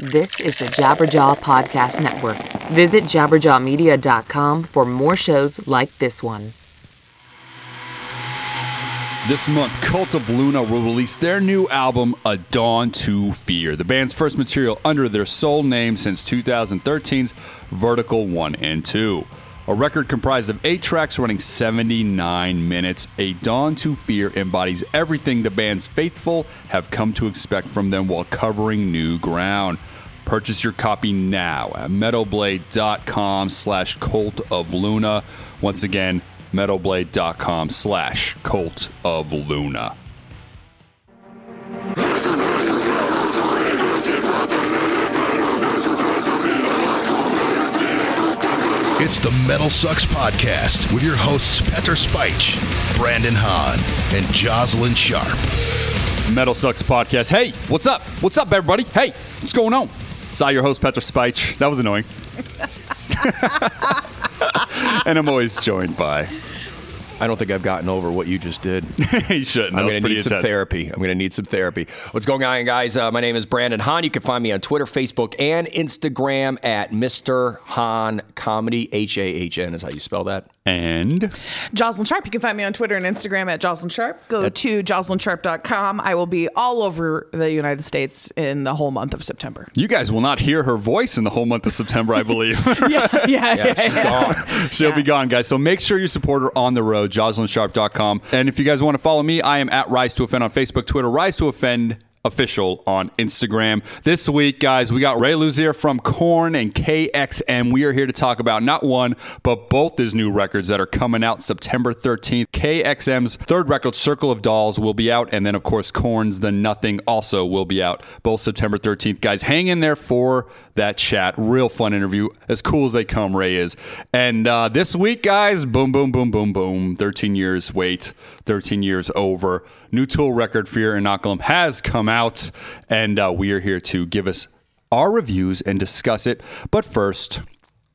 This is the Jabberjaw Podcast Network. Visit jabberjawmedia.com for more shows like this one. This month, Cult of Luna will release their new album, A Dawn to Fear, the band's first material under their sole name since 2013's Vertikal 1 and 2. A record comprised of eight tracks running 79 minutes, A Dawn to Fear embodies everything the band's faithful have come to expect from them while covering new ground. Purchase your copy now at metalblade.com slash cult of luna. Once again, metalblade.com slash cult of luna. It's the Metal Sucks Podcast with your hosts Petar Speich, Brandon Hahn, and Jozalyn Sharp. Metal Sucks Podcast. Hey, what's up? What's up, everybody? Hey, what's going on? It's I, your host, Petar Speich. That was annoying. and I'm always joined by. I don't think I've gotten over what you just did. you shouldn't. That I'm going to pretty need some therapy. I'm going to need some therapy. What's going on, guys? Uh, my name is Brandon Hahn. You can find me on Twitter, Facebook, and Instagram at Mr. Hahn Comedy. H A H N is how you spell that. And Jozalyn Sharp. You can find me on Twitter and Instagram at Jozalyn Sharp. Go to jozalynsharp.com. I will be all over the United States in the whole month of September. you guys will not hear her voice in the whole month of September, I believe. yeah, yeah, yeah. she's gone. She'll be gone, guys. So make sure you support her on the road, jozalynsharp.com. And if you guys want to follow me, I am at Rise to Offend on Facebook, Twitter, Rise to Offend official on Instagram. This week, guys, we got Ray Luzier from Korn and KXM. We are here to talk about not one, but both his new records that are coming out September 13th. KXM's third record, Circle of Dolls, will be out. And then, of course, Korn's The Nothing also will be out, both September 13th. Guys, hang in there for that chat. Real fun interview. As cool as they come, Ray is. And uh, this week, guys, boom, boom, boom, boom, boom. 13 years wait, 13 years over. New Tool record, Fear Inoculum, has come out. And uh, we are here to give us our reviews and discuss it. But first,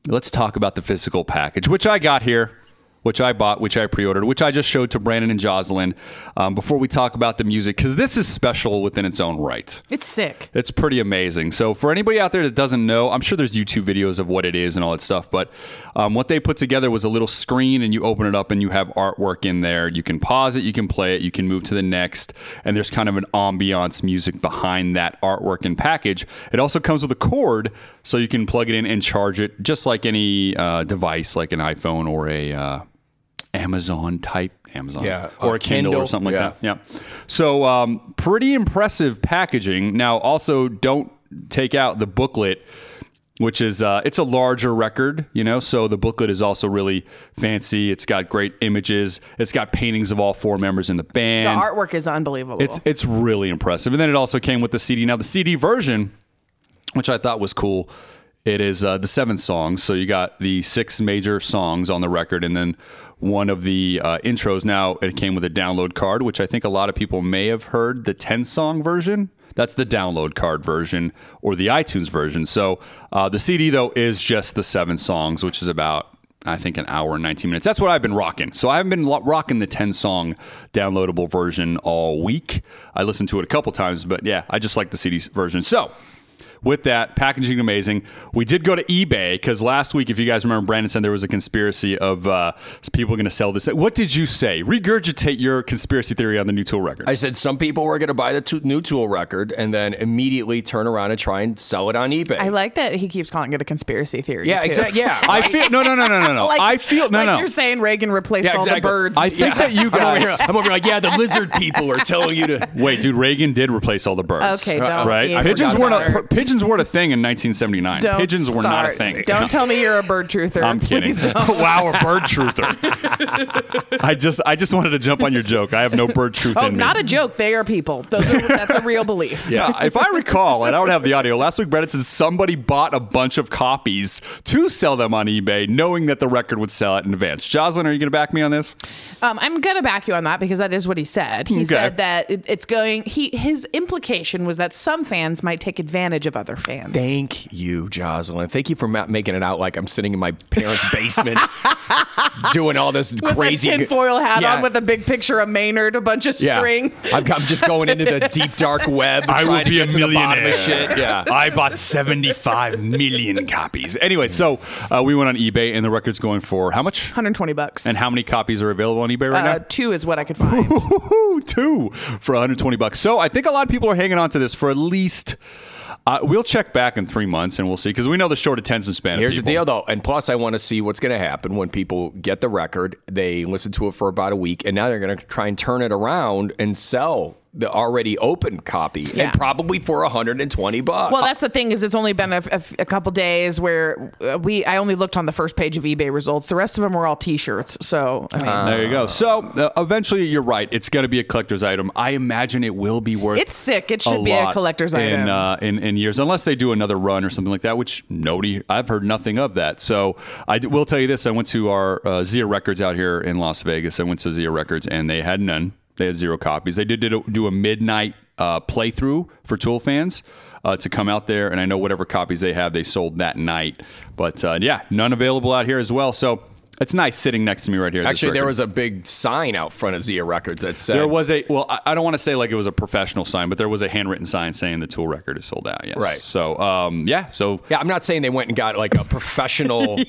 let's talk about the physical package, which I got here. Which I bought, which I pre-ordered, which I just showed to Brandon and Jozalyn um, before we talk about the music, because this is special within its own right. It's sick. It's pretty amazing. So for anybody out there that doesn't know, I'm sure there's YouTube videos of what it is and all that stuff. But um, what they put together was a little screen, and you open it up, and you have artwork in there. You can pause it, you can play it, you can move to the next, and there's kind of an ambiance music behind that artwork and package. It also comes with a cord, so you can plug it in and charge it, just like any uh, device, like an iPhone or a uh, Amazon type Amazon, Yeah, or a a Kindle, or Kindle, something like yeah. that. Yeah. So um, pretty impressive packaging. Now, also don't take out the booklet, which is uh, it's a larger record, you know. So the booklet is also really fancy. It's got great images. It's got paintings of all four members in the band. The artwork is unbelievable. It's it's really impressive. And then it also came with the CD. Now the CD version, which I thought was cool, it is uh, the seven songs. So you got the six major songs on the record, and then one of the uh, intros. Now it came with a download card, which I think a lot of people may have heard the ten song version. That's the download card version or the iTunes version. So uh, the CD though is just the seven songs, which is about I think an hour and 19 minutes. That's what I've been rocking. So I haven't been rocking the 10 song downloadable version all week. I listened to it a couple times, but yeah, I just like the CD version. So with that, packaging amazing. We did go to eBay because last week, if you guys remember, Brandon said there was a conspiracy of uh, people going to sell this. What did you say? Regurgitate your conspiracy theory on the new Tool record. I said some people were going to buy the tu- new Tool record and then immediately turn around and try and sell it on eBay. I like that he keeps calling it a conspiracy theory. yeah, exactly. Yeah, I feel no, no, no, no, no, no. Like, I feel no, like no. you're saying Reagan replaced Yeah, all the birds. I think that you I'm over, guys. here, I'm over here like, yeah, the lizard people are telling you to. Wait, dude, Reagan did replace all the birds. Okay, don't right? Pigeons weren't a, start. Pigeons weren't a thing in 1979. Don't Pigeons were not a thing. Don't tell me you're a bird truther. I'm kidding. Please don't. wow, a bird truther. I just I just wanted to jump on your joke. I have no bird truth Oh, in me. not a joke. They are people. Those are, that's a real belief. Yeah, if I recall, and I don't have the audio, last week Brandon said somebody bought a bunch of copies to sell them on eBay, knowing that the record would sell it in advance. Jozalyn, are you going to back me on this? Um, I'm gonna back you on that because that is what he said. He Okay. said that it, it's going. He his implication was that some fans might take advantage of other other fans. Thank you, Jozalyn. Thank you for ma- making it out like I'm sitting in my parents' basement doing all this with crazy a tinfoil hat Yeah. on with a big picture of Maynard, a bunch of yeah. string. I'm, I'm just going into the deep dark web. I trying will to be get a to the bottom millionaire. of shit. Yeah. I bought 75 million copies. Anyway, so uh, we went on eBay and the record's going for how much? 120 bucks. And how many copies are available on eBay right uh, now? two is what I could find. Two for 120 bucks. So I think a lot of people are hanging on to this for at least. Uh, we'll check back in three months and we'll see because we know the short attention span. of Here's the deal, though, and plus, I want to see what's going to happen when people get the record. They listen to it for about a week, and now they're going to try and turn it around and sell the already open copy, Yeah. and probably for 120 bucks. Well, that's the thing is it's only been a, a- a couple days where uh, we I only looked on the first page of eBay results. The rest of them were all T-shirts. So I mean, There you go. So uh, eventually, you're right. It's going to be a collector's item. I imagine it will be worth. It's sick. It should be a collector's in, item. uh, in in years, unless they do another run or something like that. Which nobody, I've heard nothing of that. So I will tell you this: I went to our uh, Zia Records out here in Las Vegas. I went to Zia Records, and they had none. They had zero copies. They did, did a, do a midnight uh, playthrough for Tool fans. Uh, to come out there, and I know whatever copies they have, they sold that night. But uh, yeah, none available out here as well. So it's nice sitting next to me right here. Actually, there was a big sign out front of Zia Records that said, There was a well, I, I don't want to say like it was a professional sign, but there was a handwritten sign saying the Tool record is sold out. Yes, Right. So, um, yeah. So Yeah, I'm not saying they went and got like a professional.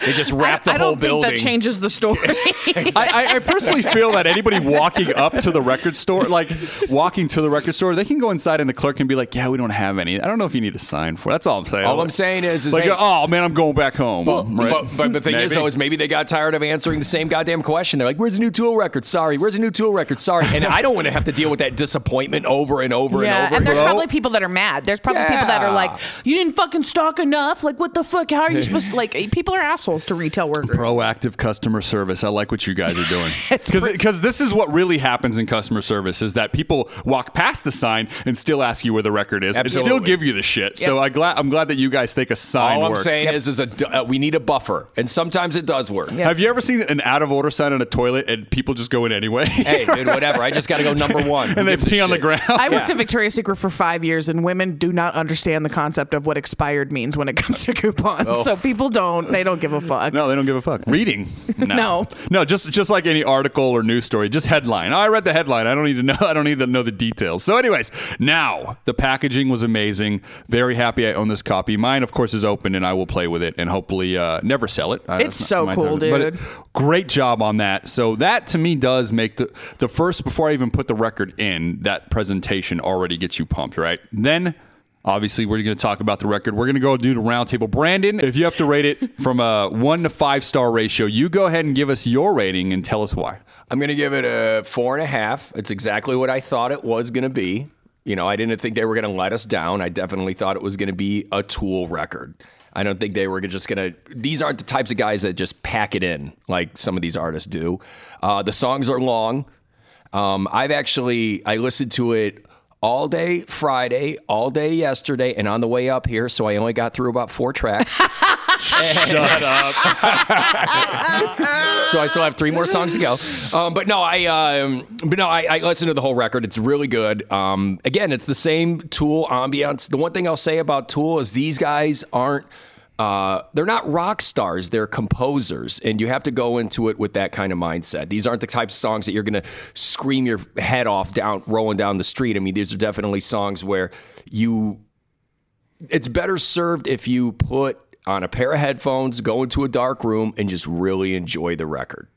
They just wrapped the I whole don't think building. that changes the story. I, I, I personally feel that anybody walking up to the record store, like walking to the record store, they can go inside and the clerk can be like, "Yeah, we don't have any. I don't know if you need a sign for." it. That's all I'm saying. All I'm saying is, is like, hey- oh man, I'm going back home. But, right? but, but the thing is, Maybe. though, is maybe they got tired of answering the same goddamn question. They're like, "Where's the new Tool record? Sorry, where's the new Tool record? Sorry." And I don't want to have to deal with that disappointment over and over yeah, and over. and there's bro. probably people that are mad. There's probably people that are like, "You didn't fucking stock enough. Like, what the fuck? How are you supposed to like?" People are assholes to retail workers. proactive customer service. I like what you guys are doing. It's Because pre- this is what really happens in customer service is that people walk past the sign and still ask you where the record is and still give you the shit. So I glad I'm glad that you guys think a sign All I'm works. saying is, is a, d- uh, we need a buffer, and sometimes it does work. Have you ever seen an out of order sign on a toilet and people just go in anyway? Hey, dude, whatever. I just got to go number one. Who and they pee on the ground. I worked Yeah. at Victoria's Secret for five years, and women do not understand the concept of what expired means when it comes to coupons. Oh. So people don't. They don't give a fuck. No, they don't give a fuck. Reading? No. no. Just just like any article or news story, just headline. Oh, I read the headline. I don't need to know. I don't need to know the details. So, anyways, now the packaging was amazing. Very happy I own this copy. Mine, of course, is open, and I will play with it and hopefully uh, never sell it. Uh, It's so my cool, target. But it- dude. great job on that. So that to me does make the the first before I even put the record in. That presentation already gets you pumped, right? Then. Obviously, we're going to talk about the record. We're going to go do the roundtable. Brandon, if you have to rate it from a one to five star ratio, you go ahead and give us your rating and tell us why. I'm going to give it a four and a half. It's exactly what I thought it was going to be. You know, I didn't think they were going to let us down. I definitely thought it was going to be a Tool record. I don't think they were just going to. These aren't the types of guys that just pack it in like some of these artists do. Uh, the songs are long. Um, I've actually I listened to it all day Friday, all day yesterday, and on the way up here, so I only got through about four tracks. Shut up. so I still have three more songs to go. Um, but no, I um, but no, I, I listened to the whole record. It's really good. Um, again, it's the same Tool ambiance. The one thing I'll say about Tool is these guys aren't. Uh, they're not rock stars. They're composers, and you have to go into it with that kind of mindset. These aren't the types of songs that you're going to scream your head off down, rolling down the street. I mean, these are definitely songs where you it's better served if you put on a pair of headphones, go into a dark room, and just really enjoy the record.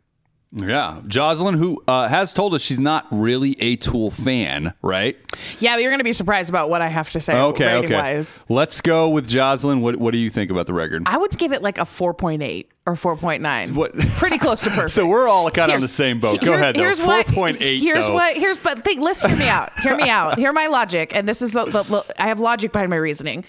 Yeah. Jozalyn, who uh, has told us she's not really a Tool fan, right? Yeah, but you're going to be surprised about what I have to say Okay, okay. wise. Let's go with Jozalyn. What, what do you think about the record? I would give it like a 4.8 or 4.9. What- Pretty close to perfect. So we're all kind of on the same boat. Go here's- ahead, though. Here's what. 4.8, Here's though. what. Here's but think. Listen, hear me out. Hear me out. Hear my logic, and this is the, the, the- I have logic behind my reasoning.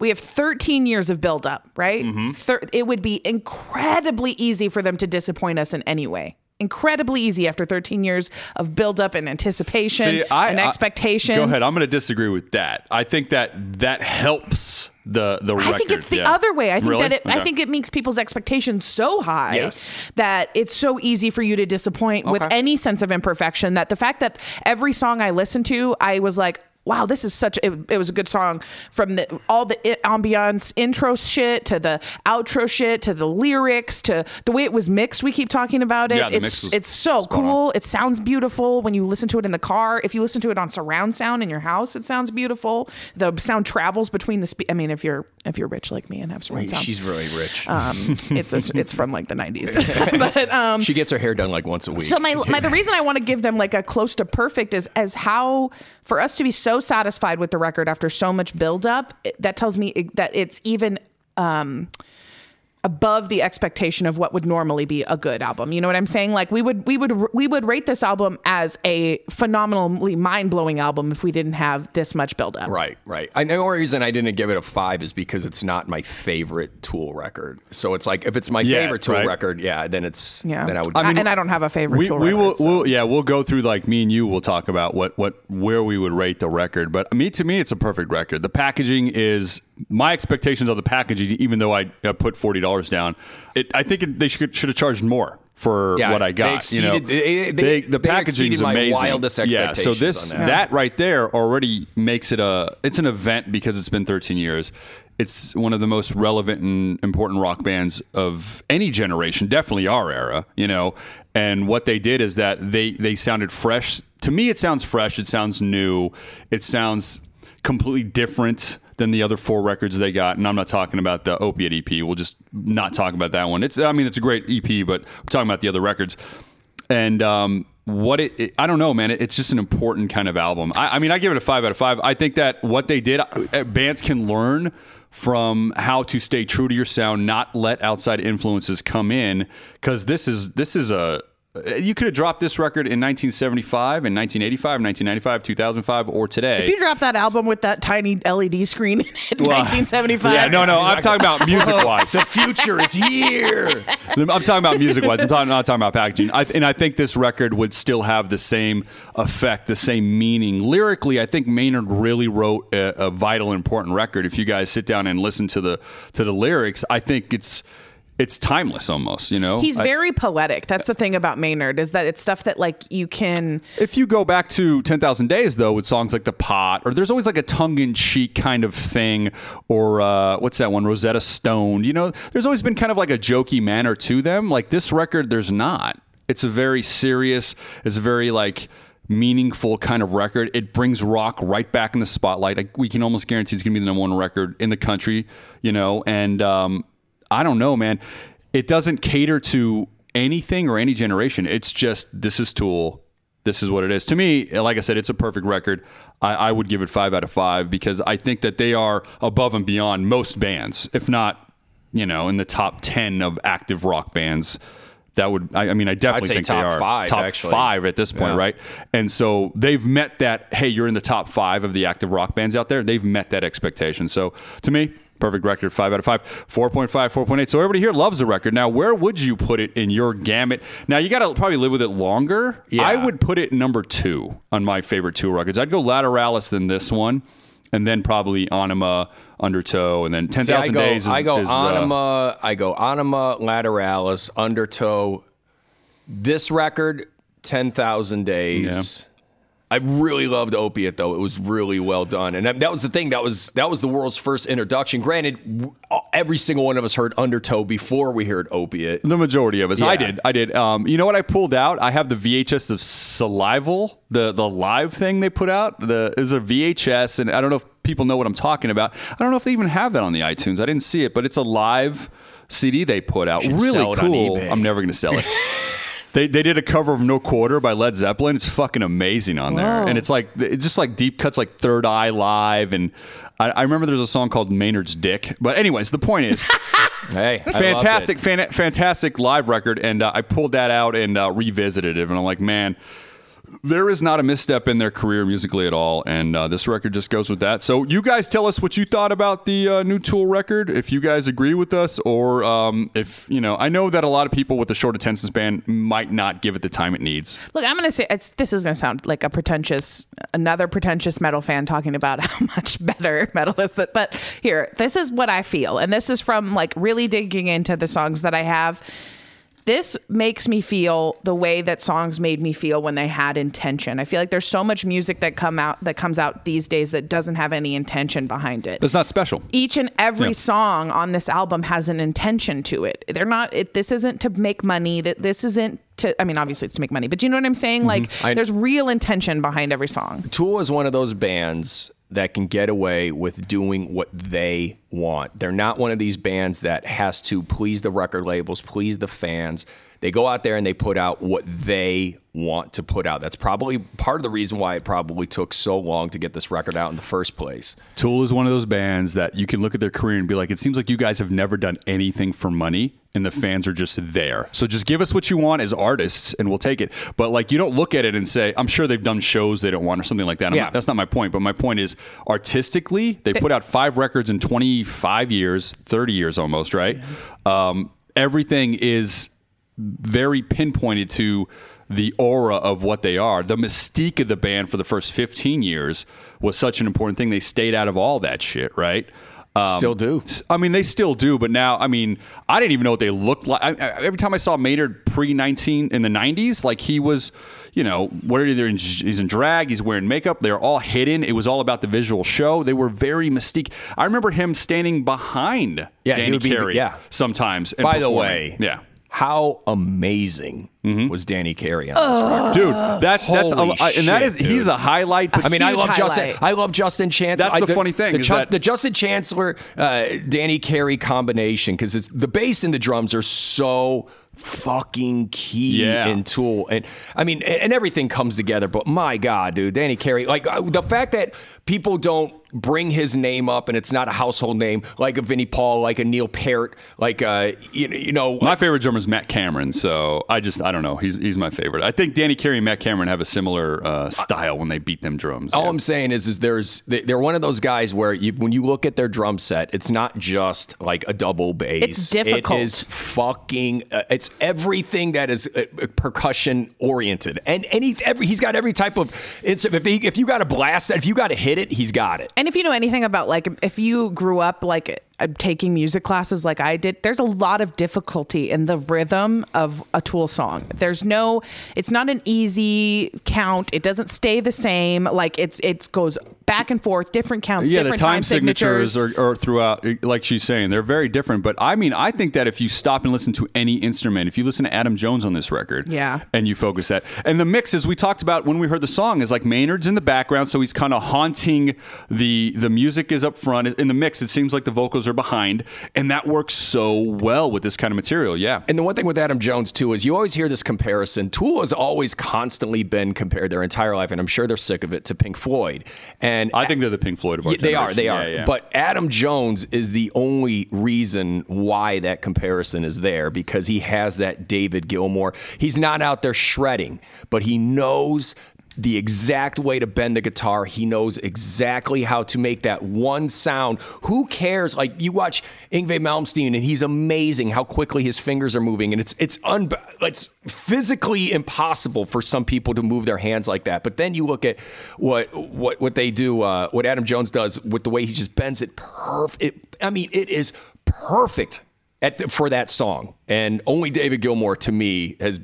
We have 13 years of buildup, right? Mm-hmm. Thir- it would be incredibly easy for them to disappoint us in any way. Incredibly easy after 13 years of buildup and anticipation See, I- and I- expectations. Go ahead. I'm going to disagree with that. I think that that helps the the record. I think it's the yeah. other way. I think Really? that it, I think it makes people's expectations so high Yes. that it's so easy for you to disappoint with any sense of imperfection. That the fact that every song I listened to, I was like. Wow, this is such. It, it was a good song from the all the ambiance intro shit to the outro shit to the lyrics to the way it was mixed. We keep talking about it. Yeah, the it's mix was it's so spot on. cool. It sounds beautiful when you listen to it in the car. If you listen to it on surround sound in your house, it sounds beautiful. The sound travels between the. Spe- I mean, if you're if you're rich like me and have surround sound, She's really rich. um, it's a, it's from like the 90s. but um, she gets her hair done like once a week. so my, my the reason I want to give them like a close to perfect is as how for us to be so satisfied with the record after so much buildup that tells me that it's even um above the expectation of what would normally be a good album. You know what I'm saying? Like we would we would we would rate this album as a phenomenally mind-blowing album if we didn't have this much build up. Right, right. I know the reason I didn't give it a five is because it's not my favorite Tool record. So it's like if it's my Yeah, favorite Tool right. record, yeah, then it's Yeah. then I would. I mean, and I don't have a favorite we, Tool we will record, so- we'll, yeah we'll go through like me and you will talk about what what where we would rate the record but me to me it's a perfect record the packaging is my expectations of the packaging even though i uh, put $40 down it, i think it, they should should have charged more for Yeah, what I they got. you know, exceeded- they- they- the they packaging is exceeded my amazing. wildest yeah, so this on that. that right there already makes it a it's an event because it's been 13 years. It's one of the most relevant and important rock bands of any generation, definitely our era, you know. And what they did is that they they sounded fresh. To me it sounds fresh, it sounds new, it sounds completely different than the other four records they got. And I'm not talking about the Opiate EP. We'll just not talk about that one. It's I mean it's a great EP, but we're talking about the other records. And um, what it, it- I don't know, man. It, it's just an important kind of album. I, I mean, I give it a five out of five. I think that what they did, uh, bands can learn from how to stay true to your sound, not let outside influences come in. Because this is this is a Uh, you could have dropped this record in 1975, in 1985, 1995, 2005, or today. If you dropped that album with that tiny LED screen in it 1975, Yeah, no, no. I'm talking about music wise. the future is here. I'm talking about music wise. I'm talking, not talking about packaging. I, and I think this record would still have the same effect, the same meaning. Lyrically, I think Maynard really wrote a, a vital, important record. If you guys sit down and listen to the to the lyrics, I think it's it's timeless almost. You know, He's I- very poetic. That's the thing about Maynard is that it's stuff that like you can. If you go back to 10,000 Days, though, with songs like The Pot, or there's always like a tongue in cheek kind of thing, or uh, what's that one, Rosetta Stone, you know, there's always been kind of like a jokey manner to them. Like this record, there's not. It's a very serious, it's a very like meaningful kind of record. It brings rock right back in the spotlight. Like, we can almost guarantee it's going to be the number one record in the country, you know, and um, I don't know, man. It doesn't cater to anything or any generation. It's just this is Tool. This is what it is. To me, like I said, it's a perfect record. I, I would give it five out of five because I think that they are above and beyond most bands, if not, you know, in the top ten of active rock bands. That would, I, I mean, I definitely think top they are five, top actually. five at this point, Yeah. right? And so they've met that. Hey, you're in the top five of the active rock bands out there. They've met that expectation. So to me, perfect record, five out of five, 4.5, 4.8. So everybody here loves the record. Now, where would you put it in your gamut? Now you got to probably live with it longer. Yeah. I would put it number two on my favorite two records. I'd go Lateralus than this one, and then probably Ænima, Undertow, and then Ten See, I Thousand go, Days. Is, I go is, uh, Ænima, I go Ænima, Lateralus, Undertow. This record, Ten Thousand Days. I really loved Opiate though. It was really well done, and that, that was the thing. That was that was the world's first introduction. Granted, every single one of us heard Undertow before we heard Opiate. The majority of us. I did. I did. Um, you know what I pulled out? I have the VHS of Salival, the the live thing they put out. The is a VHS, and I don't know if people know what I'm talking about. I don't know if they even have that on the iTunes. I didn't see it, but it's a live CD they put out. Really sell it on cool. I'm never going to sell it. They, they did a cover of No Quarter by Led Zeppelin. It's fucking amazing on there, and it's like it's just like deep cuts, like Third Eye live, and I, I remember there's a song called Maynard's Dick. But anyways, the point is, Hey, I loved fantastic, it. fan, fantastic live record, and uh, I pulled that out and uh, revisited it, and I'm like, man, there is not a misstep in their career musically at all, and uh, this record just goes with that. So you guys tell us what you thought about the uh, new Tool record, if you guys agree with us, or um, if you know, I know that a lot of people with a short attention span might not give it the time it needs. Look, I'm gonna say this is gonna sound like a pretentious, another pretentious metal fan talking about how much better metal is. That, but here, this is what I feel, and this is from like really digging into the songs that I have. This makes me feel the way that songs made me feel when they had intention. I feel like there's so much music that come out that comes out these days that doesn't have any intention behind it. It's not special. Each and every Yeah. song on this album has an intention to it. They're not. It, this isn't to make money. That this isn't to. I mean, obviously it's to make money, but you know what I'm saying? Mm-hmm. Like, I- there's real intention behind every song. Tool is one of those bands that can get away with doing what they want. They're not one of these bands that has to please the record labels, please the fans. They go out there and they put out what they want to put out. That's probably part of the reason why it probably took so long to get this record out in the first place. Tool is one of those bands that you can look at their career and be like, it seems like you guys have never done anything for money and the fans are just there. So just give us what you want as artists and we'll take it. But like you don't look at it and say, I'm sure they've done shows they don't want or something like that. Yeah. not- that's not my point. But my point is artistically, they put out five records in 25 years, 30 years almost, right? Um, everything is very pinpointed to the aura of what they are. The mystique of the band for the first 15 years was such an important thing. They stayed out of all that shit, right? Um, Still do. I mean, they still do, but now, I mean, I didn't even know what they looked like. I, I- every time I saw Maynard pre 19 in the 90s, like he was, you know, where either in, he's in drag, he's wearing makeup, they're all hidden. It was all about the visual show. They were very mystique. I remember him standing behind Yeah, Danny would be- Carey yeah. sometimes. and By the way, yeah. How amazing was Danny Carey on this record? Dude, that's that's a, Holy I- and that is shit, he's dude. a highlight. But I mean, I love Justin. highlight. I love Justin Chancellor. That's I- the funny thing, The, Ju- that- the Justin Chancellor, uh, Danny Carey combination because it's the bass and the drums are so fucking key Yeah. in Tool, and I mean, and, and everything comes together. But my God, dude, Danny Carey, like uh, the fact that people don't bring his name up and it's not a household name like a Vinnie Paul, like a Neil Peart, like uh, you, you know, My favorite drummer is Matt Cameron, so I just I don't know. He's he's my favorite. I think Danny Carey and Matt Cameron have a similar uh, style when they beat them drums. All yeah. I'm saying is, is there's they- they're one of those guys where you, when you look at their drum set, it's not just like a double bass. It's difficult. It is fucking. Uh, it's everything that is uh, uh, percussion oriented, and any every he's got every type of. It's if, he, if you got to blast it, if you got to hit it, he's got it. And if you know anything about like if you grew up like uh, taking music classes like I did, there's a lot of difficulty in the rhythm of a Tool song. There's no, it's not an easy count. It doesn't stay the same. Like it's it goes back and forth, different counts, yeah, the different time, signatures, are, are throughout, like she's saying, they're very different. But I mean, I think that if you stop and listen to any instrument, if you listen to Adam Jones on this record, Yeah. and you focus that, and the mix, as we talked about when we heard the song, is like Maynard's in the background, so he's kind of haunting the the music is up front. In the mix, it seems like the vocals are behind, and that works so well with this kind of material. Yeah. And the one thing with Adam Jones too is you always hear this comparison. Tool has always constantly been compared their entire life, and I'm sure they're sick of it to Pink Floyd. And I think they're the Pink Floyd of our Yeah, they are, they Yeah, are. yeah. But Adam Jones is the only reason why that comparison is there because he has that David Gilmour. He's not out there shredding, but he knows the exact way to bend the guitar. He knows exactly how to make that one sound. Who cares? Like you watch Yngwie Malmsteen and he's amazing how quickly his fingers are moving and it's it's un- it's physically impossible for some people to move their hands like that. But then you look at what what what they do uh, what Adam Jones does with the way he just bends it perfect. I mean, it is perfect at the, for that song. And only David Gilmour to me has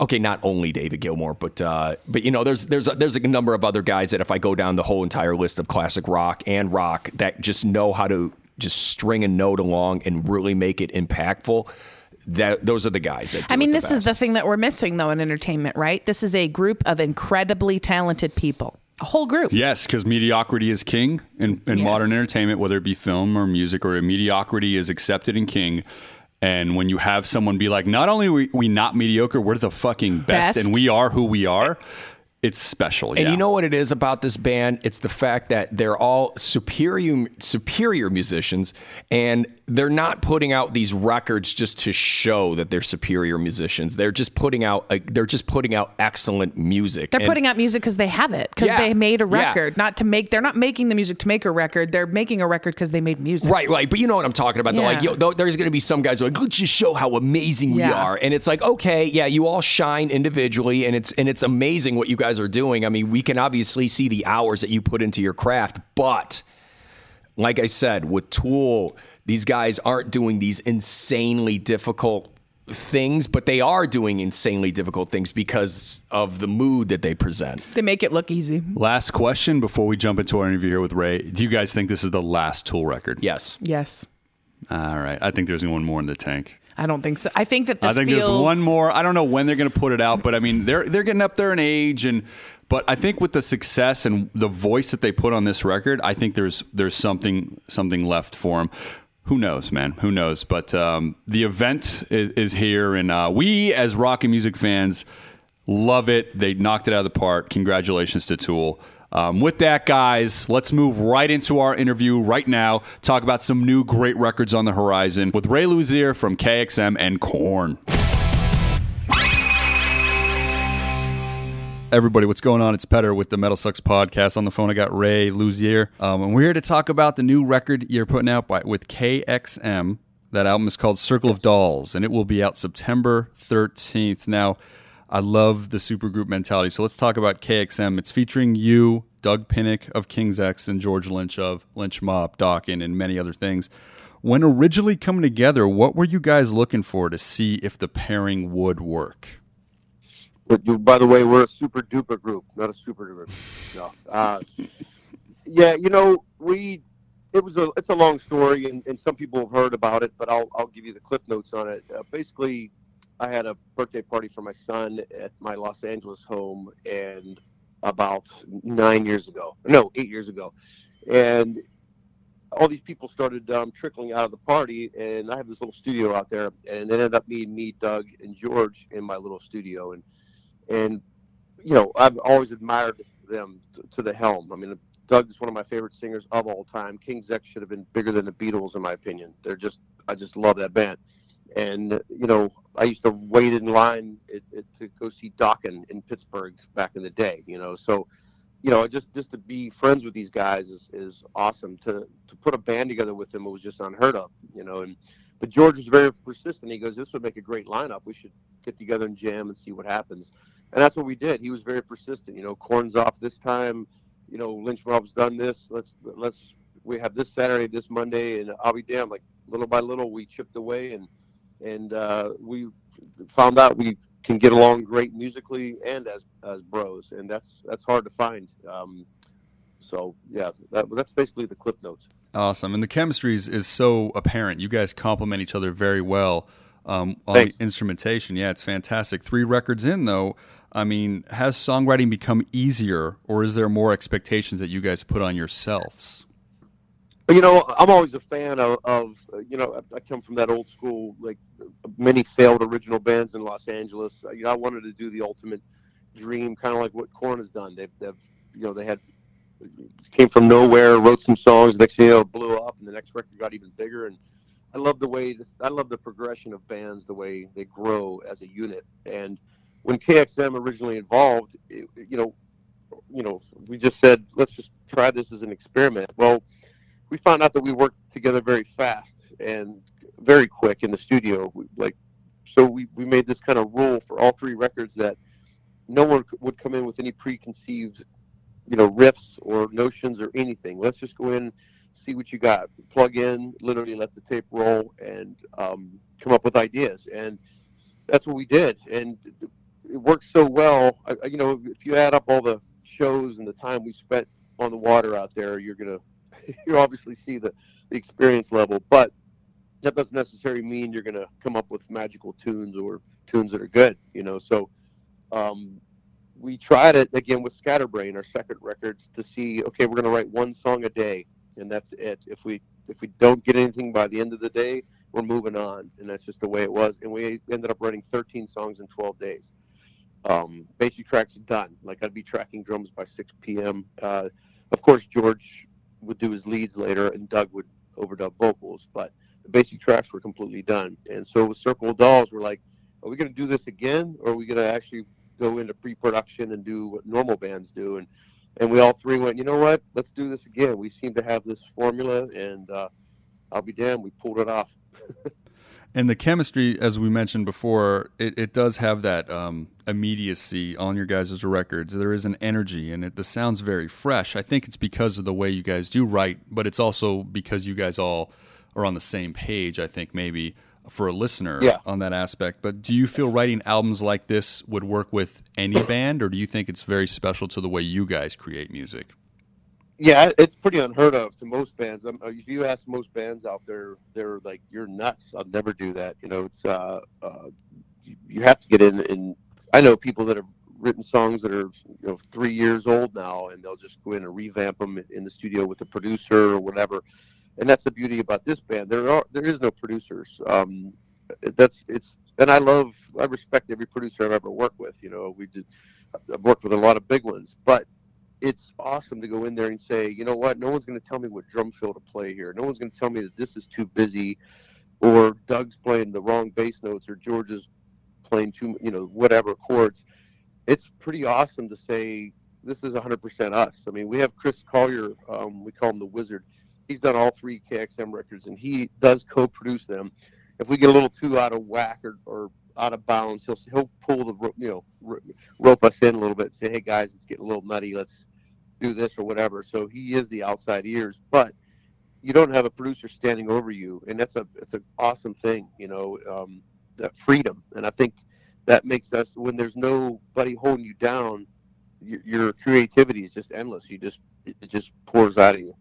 okay, not only David Gilmour, but uh, but you know, there's there's a, there's a number of other guys that if I go down the whole entire list of classic rock and rock that just know how to just string a note along and really make it impactful. That those are the guys that. Do I mean, it this is the thing that we're missing though in entertainment, right? This is a group of incredibly talented people, a whole group. Yes, because mediocrity is king in, in Yes. modern entertainment, whether it be film or music, or mediocrity is accepted and king. And when you have someone be like, not only are we, we not mediocre, we're the fucking best, Best. and we are who we are, it's special. And yeah. you know what it is about this band? It's the fact that they're all superior superior musicians and they're not putting out these records just to show that they're superior musicians. They're just putting out they're just putting out excellent music. They're And- putting out music because they have it, because Yeah. they made a Yeah. record, not to make. They're not making the music to make a record. They're making a record because they made music. Right, right. But you know what I'm talking about. They're like, yo, there's going to be some guys who are like, let's just show how amazing we are. And it's like, okay, yeah, you all shine individually, and it's and it's amazing what you guys are doing. I mean, we can obviously see the hours that you put into your craft, but like I said, with Tool, these guys aren't doing these insanely difficult things, but they are doing insanely difficult things because of the mood that they present. They make it look easy. Last question before we jump into our interview here with Ray. Do you guys think this is the last Tool record? Yes. Yes. All right. I think there's one more in the tank. I don't think so. I think that this I think feels there's one more. I don't know when they're going to put it out, but I mean they're they're getting up there in age, and but I think with the success and the voice that they put on this record, I think there's there's something something left for them. Who knows, man? Who knows? But um, the event is, is here, and uh, we as rock and music fans love it. They knocked it out of the park. Congratulations to Tool. Um, with that, guys, let's move right into our interview right now. Talk about some new great records on the horizon with Ray Luzier from KXM and Korn. Everybody, what's going on? It's Petar with the Metal Sucks podcast. On the phone, I got Ray Luzier, um, and we're here to talk about the new record you're putting out by, with KXM. That album is called Circle of Dolls, and it will be out September 13th. Now, I love the supergroup mentality, so let's talk about KXM. It's featuring you, Doug Pinnick of King's X, and George Lynch of Lynch Mob, Dokken, and many other things. When originally coming together, what were you guys looking for to see if the pairing would work? But you, by the way, we're a super duper group, not a super duper. No. Uh, yeah, you know, we it was a it's a long story, and, and some people have heard about it, but I'll I'll give you the clip notes on it. Uh, basically, I had a birthday party for my son at my Los Angeles home, and about nine years ago, no, eight years ago, and all these people started um, trickling out of the party, and I have this little studio out there, and it ended up being me, Doug, and George in my little studio, and and you know I've always admired them to, to the helm. I mean, Doug is one of my favorite singers of all time. King's X should have been bigger than the Beatles, in my opinion. They're just I just love that band. And you know, I used to wait in line it, it, to go see Dokken in Pittsburgh back in the day. You know, so you know, just just to be friends with these guys is, is awesome. To to put a band together with them, was just unheard of. You know, and but George was very persistent. He goes, "This would make a great lineup. We should get together and jam and see what happens." And that's what we did. He was very persistent. You know, Korn's off this time. You know, Lynch Mob's done this. Let's let's we have this Saturday, this Monday, and I'll be damned. Like little by little, we chipped away and and uh, we found out we can get along great musically and as as bros, and that's that's hard to find. Um, so yeah, that, that's basically the clip notes. Awesome, and the chemistry is, is so apparent. You guys complement each other very well um, on Thanks. the instrumentation. Yeah, it's fantastic. Three records in, though. I mean, has songwriting become easier, or is there more expectations that you guys put on yourselves? You know, I'm always a fan of, of you know, I, I come from that old school, like many failed original bands in Los Angeles. Uh, You know, I wanted to do the ultimate dream, kind of like what Korn has done. They've, they've, you know, they had came from nowhere, wrote some songs. Next thing you know, it blew up, and the next record got even bigger. And I love the way this, I love the progression of bands, the way they grow as a unit. And when KXM originally evolved, it, you know, you know, we just said let's just try this as an experiment. Well, we found out that we worked together very fast and very quick in the studio. We, like, so we, we made this kind of rule for all three records that no one would come in with any preconceived, you know, riffs or notions or anything. Let's just go in, see what you got, plug in, literally let the tape roll, and um, come up with ideas. And that's what we did, and it- worked so well. I- you know, if you add up all the shows and the time we spent on the water out there, you're gonna you obviously see the, the experience level, but that doesn't necessarily mean you're gonna come up with magical tunes or tunes that are good. You know, so um, we tried it again with Scatterbrain, our second record, to see okay, we're gonna write one song a day, and that's it. If we if we don't get anything by the end of the day, we're moving on, and that's just the way it was. And we ended up writing 13 songs in 12 days. Um, basic tracks done. Like I'd be tracking drums by 6 p.m. Uh, of course, George would do his leads later, and Doug would overdub vocals. But the basic tracks were completely done. And so with Circle of Dolls, we're like, are we going to do this again, or are we going to actually go into pre-production and do what normal bands do? And and we all three went, you know what? Let's do this again. We seem to have this formula, and uh, I'll be damned, we pulled it off. And the chemistry, as we mentioned before, it, it does have that um, immediacy on your guys' records. There is an energy, and it the sounds very fresh. I think it's because of the way you guys do write, but it's also because you guys all are on the same page. I think maybe for a listener Yeah. on that aspect. But do you feel writing albums like this would work with any band, or do you think it's very special to the way you guys create music? Yeah, it's pretty unheard of to most bands. Um, if you ask most bands out there, they're like, "You're nuts! I'll never do that." You know, it's uh, uh, you, have to get in. And I know people that have written songs that are you know three years old now, and they'll just go in and revamp them in the studio with the producer or whatever. And that's the beauty about this band. There are there is no producers. Um, that's it's and I love I respect every producer I've ever worked with. You know, we did I've worked with a lot of big ones, but it's awesome to go in there and say, you know what, no one's going to tell me what drum fill to play here. No one's going to tell me that this is too busy, or Doug's playing the wrong bass notes, or George is playing too, you know, whatever chords. It's pretty awesome to say this is 100% us. I mean, we have Chris Collier, um, we call him the Wizard. He's done all three KXM records, and he does co-produce them. If we get a little too out of whack or, or out of bounds, he'll he'll pull the you know rope us in a little bit. And say, hey guys, it's getting a little nutty. Let's do this or whatever. So he is the outside ears, but you don't have a producer standing over you, and that's a it's an awesome thing. You know, um, that freedom, and I think that makes us when there's nobody holding you down, your, your creativity is just endless. You just it, it just pours out of you.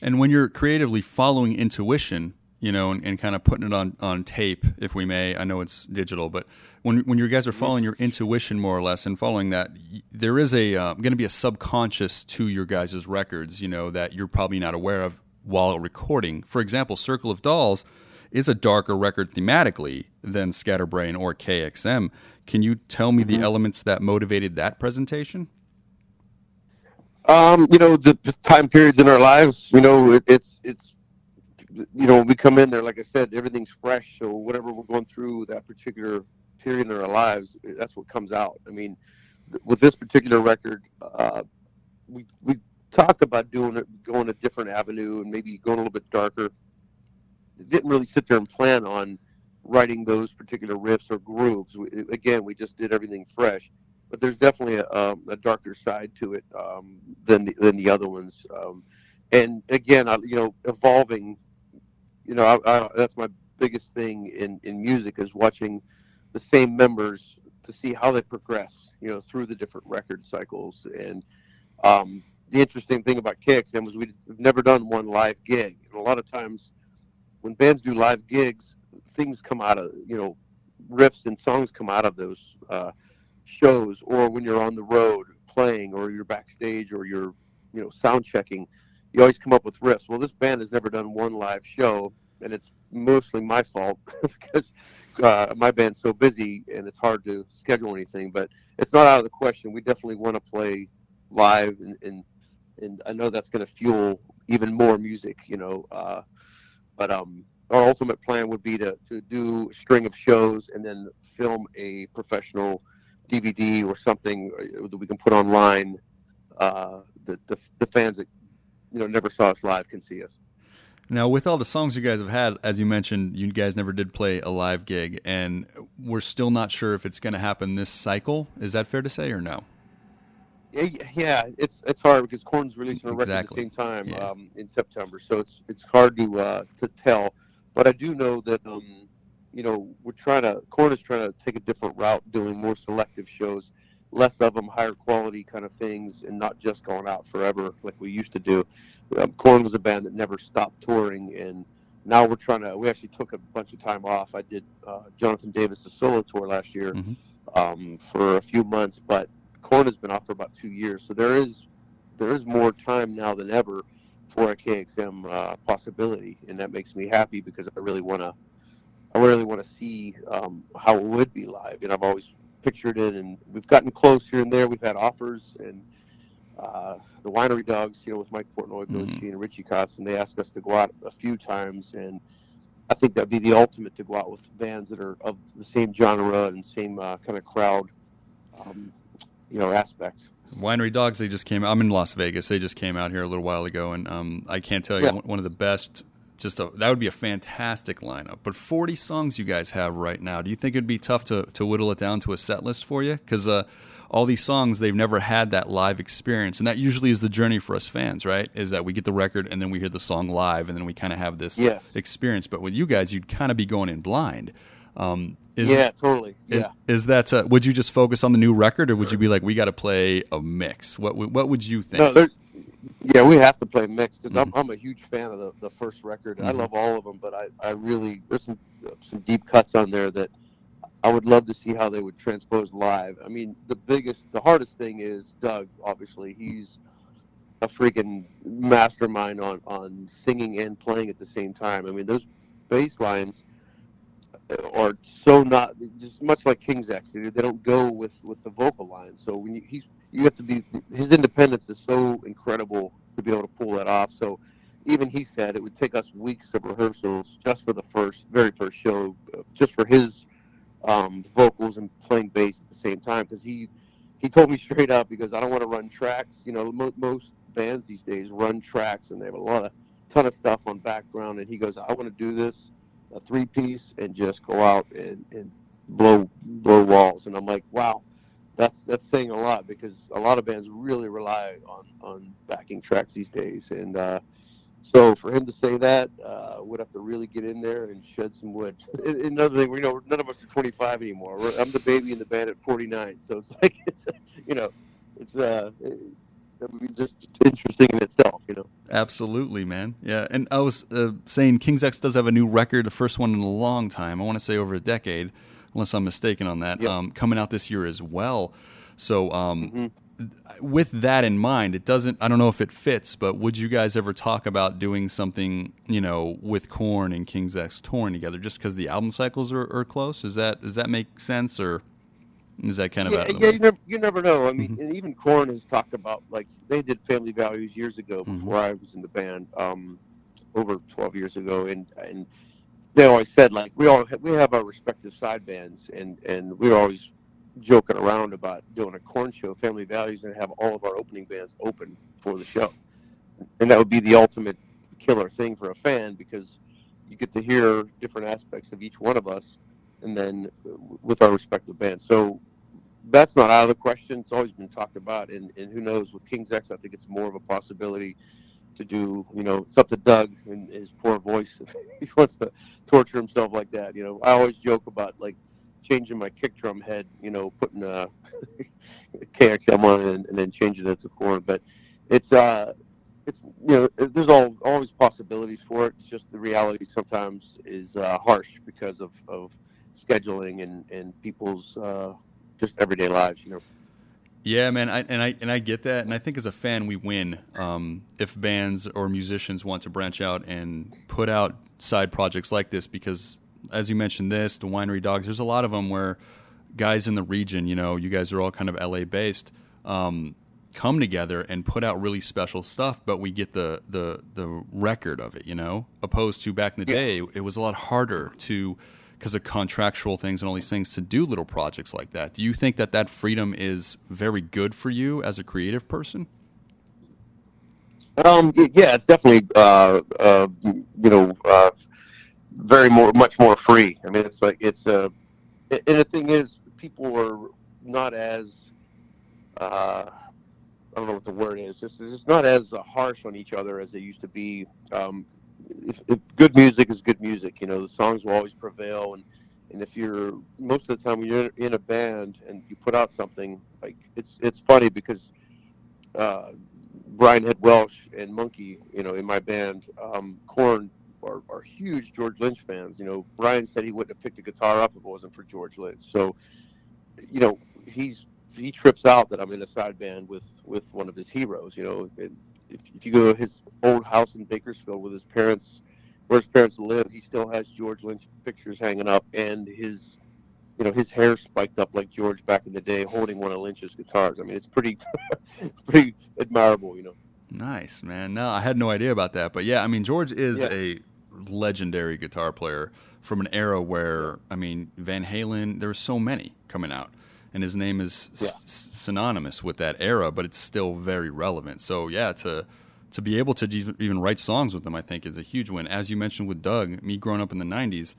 And when you're creatively following intuition, you know, and, and kind of putting it on, on tape, if we may, I know it's digital, but when when you guys are following your intuition more or less and following that, there is a uh, going to be a subconscious to your guys' records, you know, that you're probably not aware of while recording. For example, Circle of Dolls is a darker record thematically than Scatterbrain or KXM. Can you tell me the elements that motivated that presentation? Um, you know, the, the time periods in our lives, you know, it, it's it's you know, when we come in there, like I said, everything's fresh. So whatever we're going through that particular period in our lives, that's what comes out. I mean, th- with this particular record, uh, we we talked about doing it, going a different avenue, and maybe going a little bit darker. Didn't really sit there and plan on writing those particular riffs or grooves. We, again, we just did everything fresh but there's definitely a, um, a darker side to it um, than the, than the other ones. Um, and again, I, you know, evolving. You know, I, I, that's my biggest thing in in music is watching the same members to see how they progress. You know, through the different record cycles. And um, the interesting thing about KXM was we've never done one live gig, and a lot of times when bands do live gigs, things come out of you know riffs and songs come out of those. Uh, shows or when you're on the road playing or you're backstage or you're you know sound checking you always come up with riffs well this band has never done one live show and it's mostly my fault because uh, my band's so busy and it's hard to schedule anything but it's not out of the question we definitely want to play live and and, and i know that's going to fuel even more music you know uh, but um our ultimate plan would be to, to do a string of shows and then film a professional DVD or something uh, that we can put online. Uh, the, the the fans that you know never saw us live can see us. Now, with all the songs you guys have had, as you mentioned, you guys never did play a live gig, and we're still not sure if it's going to happen this cycle. Is that fair to say, or no? Yeah, it's it's hard because Korn's releasing a record at the same time Yeah. um, in September, so it's it's hard to uh, to tell. But I do know that um, you know we're trying to Korn is trying to take a different route, doing more selective shows, less of them, higher quality kind of things, and not just going out forever like we used to do. Um, Korn was a band that never stopped touring, and now we're trying to. We actually took a bunch of time off. I did uh, Jonathan Davis' solo tour last year Mhm. um, for a few months, but Korn has been off for about two years, so there is there is more time now than ever for a KXM uh, possibility, and that makes me happy because I really want to I really want to see um, how it would be live, and I've always pictured it, and we've gotten close here and there. We've had offers, and uh, the winery dogs, you know, with Mike Portnoy, Billy Mhm. Sheehan, and Richie Kotz, and they asked us to go out a few times, and I think that'd be the ultimate to go out with bands that are of the same genre and same uh, kind of crowd, um, you know, aspects. Winery Dogs, they just came. I'm in Las Vegas. They just came out here a little while ago, and um, I can't tell you Yeah. one of the best. Just a, that would be a fantastic lineup. But 40 songs you guys have right now. Do you think it'd be tough to, to whittle it down to a set list for you? Because uh, all these songs they've never had that live experience, and that usually is the journey for us fans, right? Is that we get the record and then we hear the song live, and then we kind of have this experience. But with you guys, you'd kind of be going in blind. Um, is yeah, totally. Yeah. is that uh, would you just focus on the new record, or would you be like, we got to play a mix? What would- what would you think? No. Yeah, we have to play mix because Mm-hmm. I'm, I'm a huge fan of the, the first record. I love all of them, but I, I really there's some some deep cuts on there that I would love to see how they would transpose live. I mean, the biggest, the hardest thing is Doug. Obviously, he's a freaking mastermind on on singing and playing at the same time. I mean, those bass lines are so not just much like King's X. They, they don't go with with the vocal lines. So when you, he's you have to be his independence is so incredible to be able to pull that off. So even he said it would take us weeks of rehearsals just for the first very first show, uh, just for his um, vocals and playing bass at the same time because he he told me straight up because I don't want to run tracks. You know, mo- most bands these days run tracks and they have a lot of ton of stuff on background. And he goes, I want to do this a three piece and just go out and, and blow blow walls. And I'm like, wow, that's that's saying a lot because a lot of bands really rely on on backing tracks these days. And uh, so for him to say that, uh, would have to really get in there and shed some wood. Another thing, you know, none of us are 25 anymore. We're, I'm the baby in the band at 49, so it's like, it's, you know, it's uh, it, that would be just interesting in itself, you know. Absolutely, man. Yeah, and I was uh, saying King's X does have a new record, the first one in a long time. I want to say over a decade, unless I'm mistaken on that. Yep. Um, coming out this year as well. So, um, Mm-hmm. with that in mind, it doesn't. I don't know if it fits, but would you guys ever talk about doing something, you know, with Korn and King's X touring together, just because the album cycles are, are close? Does that does that make sense, or is that kind of yeah, yeah, you never, you never know. I mean, Mm-hmm. and even Korn has talked about like they did Family Values years ago Mm-hmm. before I was in the band, um, over 12 years ago, and and they always said like we all we have our respective side bands, and and we were always joking around about doing a Korn show, Family Values, and have all of our opening bands open for the show, and that would be the ultimate killer thing for a fan because you get to hear different aspects of each one of us, and then with our respective bands. So that's not out of the question. It's always been talked about, and, and who knows with King's X, I think it's more of a possibility to do. You know, it's up to Doug and his poor voice he wants to torture himself like that. You know, I always joke about like changing my kick drum head. You know, putting a KXM on and, and then changing it to Korn. But it's uh, it's you know, there's all always possibilities for it. It's just the reality sometimes is uh, harsh because of of scheduling and and people's uh, just everyday lives. You know. Yeah, man, I, and I and I get that, and I think as a fan we win um, if bands or musicians want to branch out and put out side projects like this because, as you mentioned, this the winery dogs. There's a lot of them where guys in the region, you know, you guys are all kind of LA based, um, come together and put out really special stuff, but we get the the the record of it, you know, opposed to back in the Yeah. day, it was a lot harder to because of contractual things and all these things to do little projects like that. Do you think that that freedom is very good for you as a creative person? Um, yeah, it's definitely uh, uh, you know uh, very more much more free. I mean, it's like it's uh, and the thing is, people are not as uh, I don't know what the word is. Just it's not as harsh on each other as they used to be. Um, if, if good music is good music, you know the songs will always prevail, and and if you're most of the time when you're in a band and you put out something like it's it's funny because uh, Brian Head Welch and Monkey, you know, in my band, um, Korn are, are huge George Lynch fans. You know, Brian said he wouldn't have picked a guitar up if it wasn't for George Lynch. So, you know, he's he trips out that I'm in a side band with with one of his heroes. You know, and if, if you go to his old house in Bakersfield with his parents, where his parents live, he still has George Lynch pictures hanging up and his you know, his hair spiked up like George back in the day, holding one of Lynch's guitars. I mean, it's pretty, pretty admirable, you know. Nice, man. No, I had no idea about that. But yeah, I mean, George is Yeah. a legendary guitar player from an era where, I mean, Van Halen, there were so many coming out. And his name is Yeah. s- synonymous with that era, but it's still very relevant. So yeah, to to be able to even write songs with them, I think is a huge win. As you mentioned with Doug, me growing up in the '90s,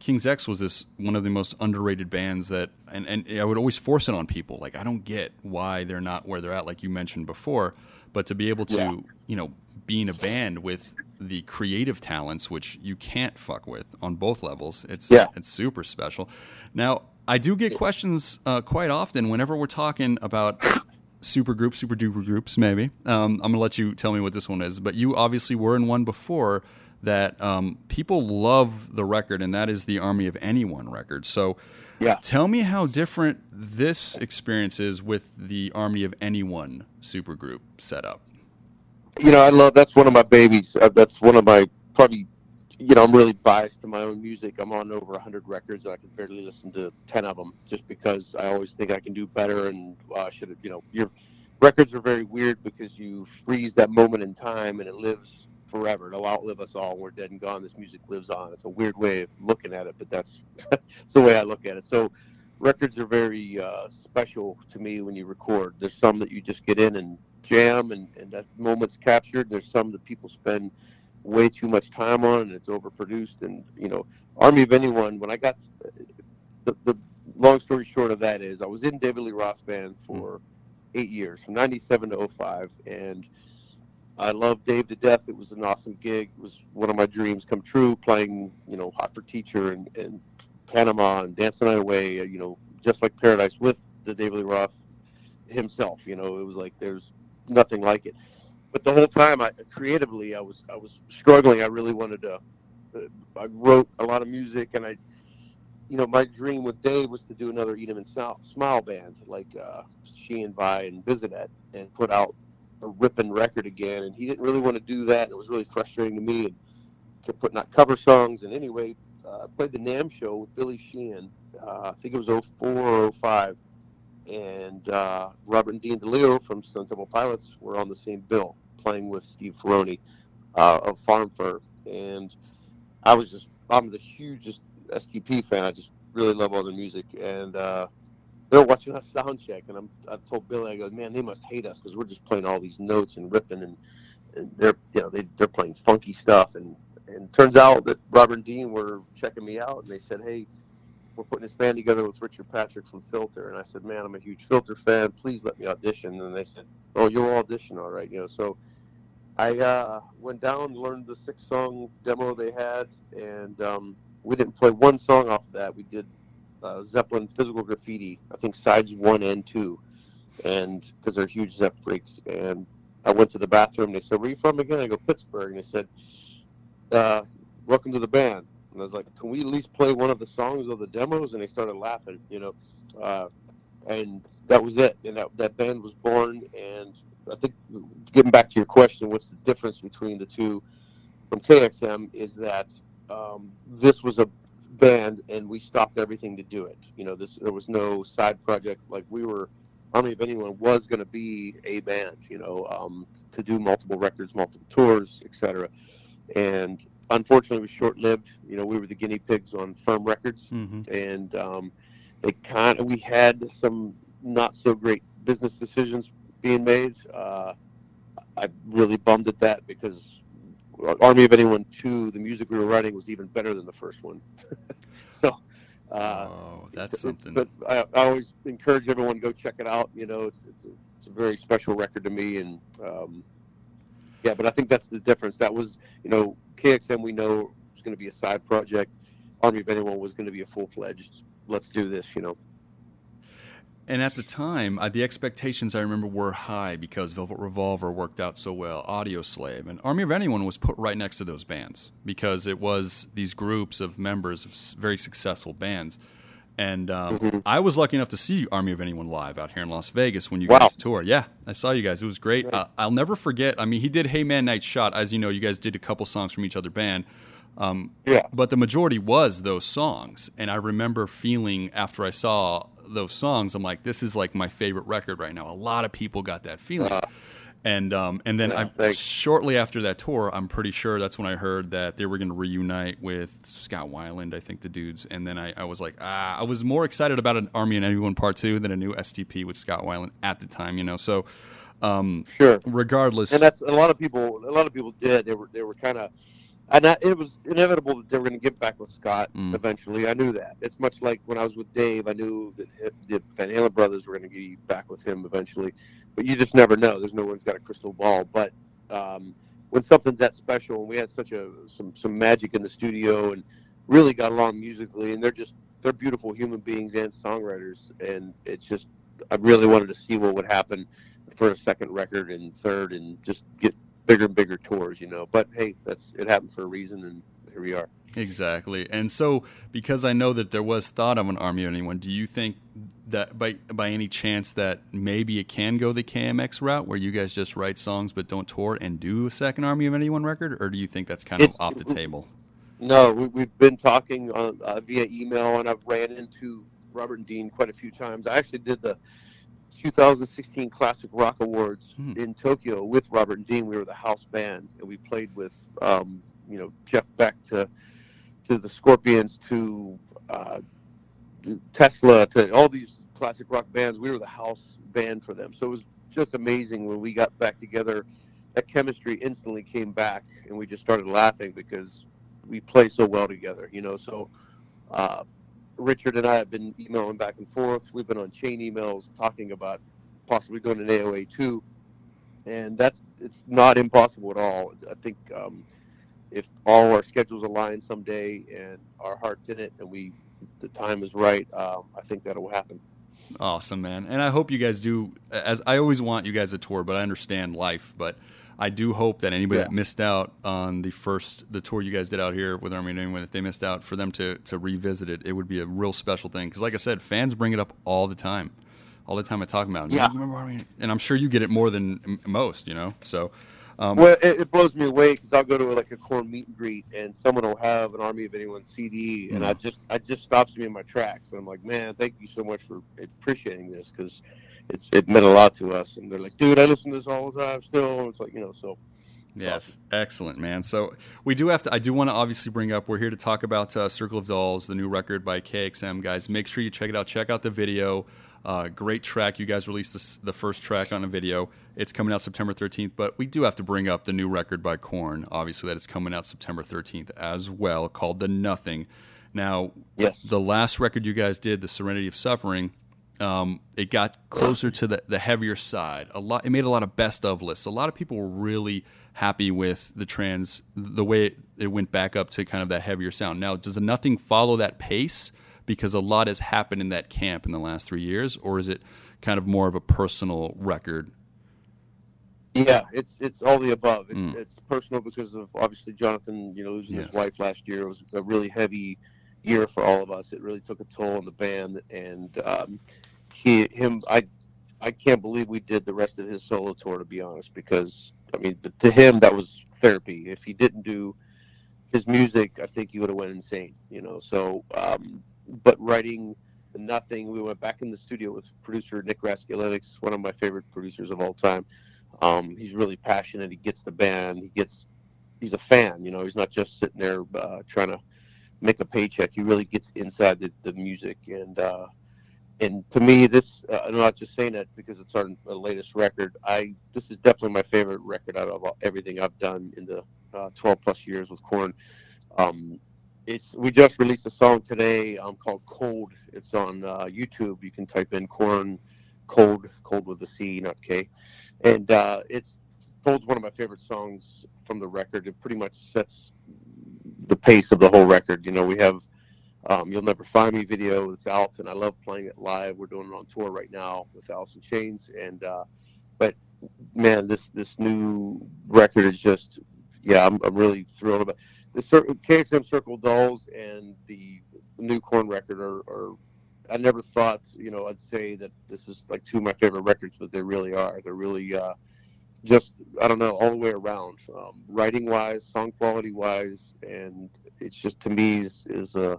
King's X was this one of the most underrated bands that, and, and I would always force it on people. Like, I don't get why they're not where they're at, like you mentioned before. But to be able to, Yeah. you know, be in a band with the creative talents, which you can't fuck with on both levels, it's Yeah. it's super special. Now, I do get questions uh, quite often whenever we're talking about super groups, super duper groups, maybe. Um, I'm going to let you tell me what this one is. But you obviously were in one before that um, people love the record, and that is the Army of Anyone record. So Yeah. tell me how different this experience is with the Army of Anyone supergroup setup. you know, I love that's one of my babies. Uh, that's one of my probably, you know, I'm really biased to my own music. I'm on over 100 records. And I can barely listen to 10 of them just because I always think I can do better. And uh, should have, you know, your records are very weird because you freeze that moment in time and it lives forever. It'll outlive us all. We're dead and gone. This music lives on. It's a weird way of looking at it, but that's, that's the way I look at it. So records are very uh, special to me when you record. There's some that you just get in and jam and, and that moment's captured. There's some that people spend way too much time on and it's overproduced. And, you know, Army of Anyone, when I got the, the long story short of that is I was in David Lee Roth's band for eight years, from 97 to 05. And I love Dave to death. It was an awesome gig. It was one of my dreams come true playing, you know, Hot for Teacher and, and Panama and Dancing Night Away, uh, you know, just like Paradise with the David Lee Roth himself. You know, it was like there's nothing like it. But the whole time, I creatively, I was I was struggling. I really wanted to. Uh, I wrote a lot of music, and I, you know, my dream with Dave was to do another Eat 'em and Smile, band like uh, Sheehan and Vai and Bissonette, and put out a ripping record again. And he didn't really want to do that. It was really frustrating to me. And kept putting out cover songs. And anyway, uh, I played the NAMM show with Billy Sheehan. Uh, I think it was 04 or 05 and uh, Robert and Dean DeLeo from Stone Temple Pilots were on the same bill, playing with Steve Ferrone uh, of Farm Fur, and I was just I'm the hugest STP fan. I just really love all their music, and uh, they're watching us sound check, and I'm I told Billy I go, man, they must hate us because we're just playing all these notes and ripping, and, and they're you know they they're playing funky stuff, and and turns out that Robert and Dean were checking me out, and they said, hey we're putting this band together with Richard Patrick from Filter, and I said, "Man, I'm a huge Filter fan. Please let me audition." And they said, "Oh, you'll audition, all right." You know, so I uh, went down, learned the six-song demo they had, and um, we didn't play one song off of that. We did uh, Zeppelin Physical Graffiti, I think sides one and two, and because they're huge Zepp freaks. And I went to the bathroom. They said, "Where are you from again?" I go, "Pittsburgh." And they said, uh, "Welcome to the band." And I was like, can we at least play one of the songs of the demos? And they started laughing, you know. Uh, and that was it. And that, that band was born. And I think, getting back to your question, what's the difference between the two from KXM is that um, this was a band and we stopped everything to do it. You know, this there was no side project. Like we were, Army of Anyone was going to be a band, you know, um, to do multiple records, multiple tours, etc. And unfortunately, it was short lived. You know, we were the guinea pigs on Firm Records, Mm-hmm. and um, it kind of we had some not so great business decisions being made. Uh, I really bummed at that because Army of Anyone two, the music we were writing was even better than the first one. so. Uh, oh, that's something. But I, I always encourage everyone to go check it out. You know, it's it's a, it's a very special record to me, and um, yeah. But I think that's the difference. That was, you know, KXM we know was going to be a side project. Army of Anyone was going to be a full fledged. Let's do this. You know. And at the time, uh, the expectations I remember were high because Velvet Revolver worked out so well, Audioslave, and Army of Anyone was put right next to those bands because it was these groups of members of very successful bands. And um, I was lucky enough to see Army of Anyone live out here in Las Vegas when you Wow. guys toured. Yeah, I saw you guys. It was great. Uh, I'll never forget. I mean, he did "Hey Man Nice Shot." As you know, you guys did a couple songs from each other band. Um, Yeah. but the majority was those songs and i remember feeling after i saw those songs i'm like this is like my favorite record right now a lot of people got that feeling and um, and then. Yeah, I, shortly after that tour i'm pretty sure that's when i heard that they were going to reunite with scott weiland i think the dudes and then I, I was like ah i was more excited about an army and anyone part two than a new stp with scott weiland at the time you know so um, Sure. regardless and that's a lot of people. A lot of people did. They were they were kind of and I, it was inevitable that they were going to get back with Scott Mm. eventually. I knew that. It's much like when I was with Dave. I knew that the Van Halen brothers were going to get back with him eventually, but you just never know. There's no one's got a crystal ball. But um, when something's that special, and we had such a some some magic in the studio, and really got along musically, and they're just they're beautiful human beings and songwriters, and it's just I really wanted to see what would happen for a second record and third, and just get bigger and bigger tours, you know. But hey, that's it happened for a reason, and here we are. Exactly. And so, because I know that there was thought of an Army of Anyone, do you think that by by any chance that maybe it can go the KMX route, where you guys just write songs but don't tour and do a second Army of Anyone record, or do you think that's kind of It's- off the table? No, we, we've been talking uh, uh, via email, and I've ran into Robert and Dean quite a few times. I actually did the 2016 Classic Rock Awards Hmm. in Tokyo with Robert and Dean. We were the house band, and we played with, um, you know, Jeff Beck to to the Scorpions to uh, Tesla to all these classic rock bands. We were the house band for them, so it was just amazing when we got back together. That chemistry instantly came back, and we just started laughing because we play so well together, you know. So uh, Richard and I have been emailing back and forth. We've been on chain emails talking about possibly going to AOA too, and that's it's not impossible at all. I think um, if all our schedules align someday and our hearts in it, and we the time is right, um, I think that will happen. Awesome, man. And I hope you guys do. As I always want you guys to tour, but I understand life. But I do hope that anybody Yeah. that missed out on the first the tour you guys did out here with Army of Anyone, if they missed out, for them to to revisit it, it would be a real special thing. Because, like I said, fans bring it up all the time, all the time. I talk about it. Yeah. Remember Army? and I'm sure you get it more than most. You know, so. Um, Well, it, it blows me away because I'll go to like a Korn meet and greet, and someone will have an Army of Anyone CD, and Mm. I just, I just stops me in my tracks, and I'm like, man, thank you so much for appreciating this because it's, it meant a lot to us. And they're like, dude, I listen to this all the time still. It's like, you know, so Yes, excellent, man. So we do have to. I do want to obviously bring up. We're here to talk about uh, "Circle of Dolls," the new record by KXM. Guys, make sure you check it out. Check out the video. Uh, great track. You guys released this, the first track on a video. It's coming out September 13th. But we do have to bring up the new record by Korn. Obviously, that it's coming out September 13th as well, called "The Nothing." Now, Yes. the last record you guys did, "The Serenity of Suffering," um, it got closer to the, the heavier side. A lot. It made a lot of best of lists. A lot of people were really happy with the trans, the way it, it went back up to kind of that heavier sound. Now, does nothing follow that pace? Because a lot has happened in that camp in the last three years, or is it kind of more of a personal record? Yeah, it's it's all the above. It's, Mm. it's personal because of obviously Jonathan, you know, losing Yes. his wife last year. It was a really heavy year for all of us. It really took a toll on the band, and um, he, him, I, I can't believe we did the rest of his solo tour. To be honest, because I mean, to him that was therapy. If he didn't do his music, I think he would have went insane. You know, so um, but writing nothing, we went back in the studio with producer Nick Raskulinecz, one of my favorite producers of all time. Um, he's really passionate. He gets the band. He gets. He's a fan. You know, he's not just sitting there uh, trying to make a paycheck. He really gets inside the, the music. And uh, and to me, this uh, I'm not just saying that because it's our, latest record. I this is definitely my favorite record out of all, everything I've done in the uh, 12 plus years with Korn. Um, it's we just released a song today um, called Cold. It's on uh, YouTube. You can type in Korn Cold, Cold with a C, not K and uh, it's Cold's one of my favorite songs from the record. It pretty much sets the pace of the whole record. You know, we have um, "You'll Never Find Me" video that's out, and I love playing it live. We're doing it on tour right now with Alice in Chains, and uh, but man, this this new record is just yeah, I'm, I'm really thrilled about the Cir- KXM Circle Dolls and the new Korn record are, are I never thought, you know, I'd say that this is like two of my favorite records, but they really are. They're really uh, just, I don't know, all the way around, um, writing wise, song quality wise, and it's just to me is is uh,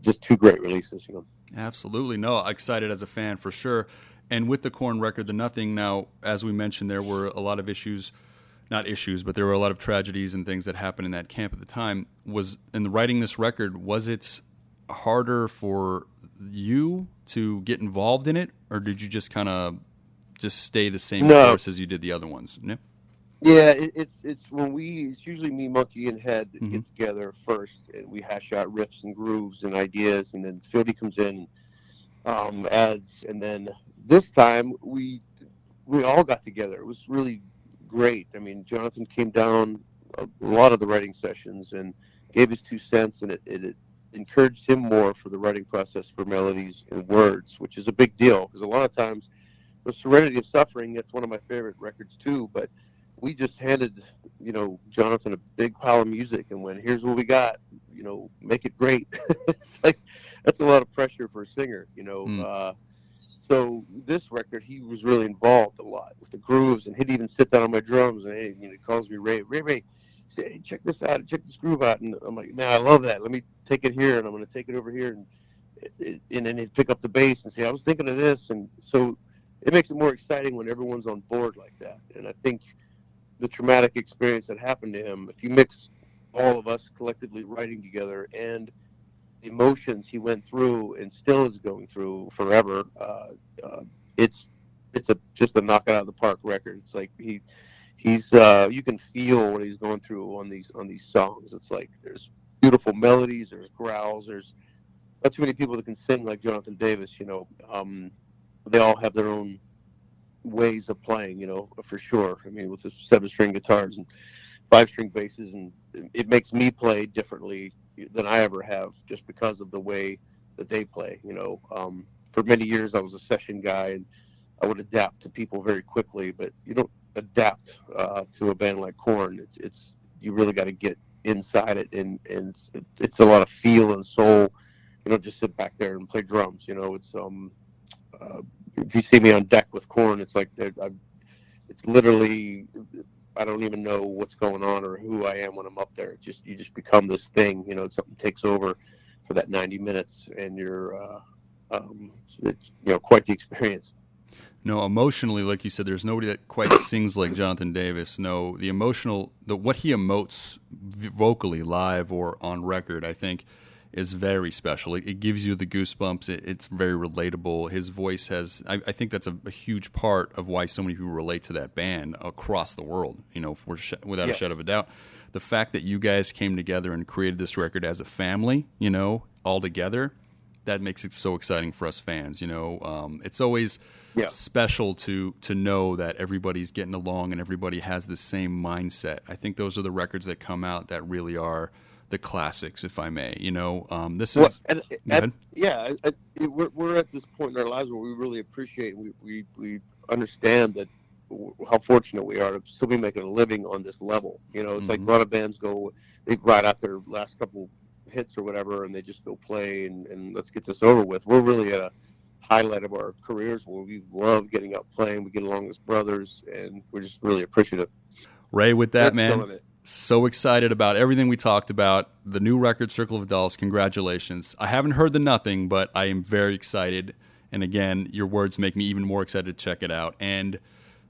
just two great releases. You know. Absolutely. No, excited as a fan for sure. And with the Korn record, the Nothing, now, as we mentioned, there were a lot of issues, not issues, but there were a lot of tragedies and things that happened in that camp at the time. Was in writing this record, was it harder for you to get involved in it, or did you just kind of just stay the same No. course as you did the other ones? No? Yeah, it, it's it's when we it's usually me, Monkey, and Head that Mhm. get together first, and we hash out riffs and grooves and ideas, and then Fieldy comes in, um, adds, and then this time we we all got together. It was really great. I mean, Jonathan came down a lot of the writing sessions and gave his two cents, and it, it, it encouraged him more for the writing process for melodies and words, which is a big deal because a lot of times with Serenity of Suffering, that's one of my favorite records too, but we just handed you know Jonathan a big pile of music and went, "Here's what we got. You know, make it great." it's like that's a lot of pressure for a singer, you know. Mm. Uh, so this record, he was really involved a lot with the grooves, and he'd even sit down on my drums and hey, you know, he calls me Ray, Ray, Ray. said, Hey, check this out, check this groove out, and I'm like, man, I love that. Let me take it here, and I'm going to take it over here, and and then he'd pick up the bass and say, I was thinking of this, and so it makes it more exciting when everyone's on board like that. And I think the traumatic experience that happened to him, if you mix all of us collectively writing together and the emotions he went through and still is going through forever, uh, uh, it's it's a just a knock it out of the park record. It's like he he's uh, you can feel what he's going through on these on these songs. It's like there's beautiful melodies, there's growls, there's not too many people that can sing like Jonathan Davis. You know, um, they all have their own ways of playing. You know, for sure. I mean, with the seven string guitars and five string basses, and it makes me play differently than I ever have, just because of the way that they play. You know, um, for many years I was a session guy, and I would adapt to people very quickly, but you don't adapt uh, to a band like Korn. It's it's you really got to get inside it, and and it's, it's a lot of feel and soul. You don't just sit back there and play drums. You know, it's um, uh, if you see me on deck with Korn, it's like they're- I, it's literally I don't even know what's going on or who I am when I'm up there. It's just you just become this thing. You know, something takes over for that 90 minutes, and you're uh, um, it's you know quite the experience. No, emotionally, like you said, there's nobody that quite sings like Jonathan Davis. No, the emotional, the what he emotes vocally, live or on record, I think, is very special. It, it gives you the goosebumps. It, it's very relatable. His voice has, I, I think, that's a, a huge part of why so many people relate to that band across the world. You know, for, sh- without a shadow of a doubt, the fact that you guys came together and created this record as a family, you know, all together, that makes it so exciting for us fans. You know, um, it's always Yeah. special to to know that everybody's getting along and everybody has the same mindset. I think those are the records that come out that really are the classics, if I may. You know, um, this Well, is and- yeah, I- I- it- we're, we're at this point in our lives where we really appreciate, we, we, we understand that w- how fortunate we are to still be making a living on this level. You know, it's like Mhm. a lot of bands go, they ride out their last couple hits or whatever, and they just go play and, and let's get this over with. We're really at a highlight of our careers where we love getting out playing. We get along as brothers, and we're just really appreciative. Ray with that We're man. So excited about everything we talked about. The new record, Circle of Dolls. Congratulations! I haven't heard the nothing, but I am very excited. And again, your words make me even more excited to check it out. And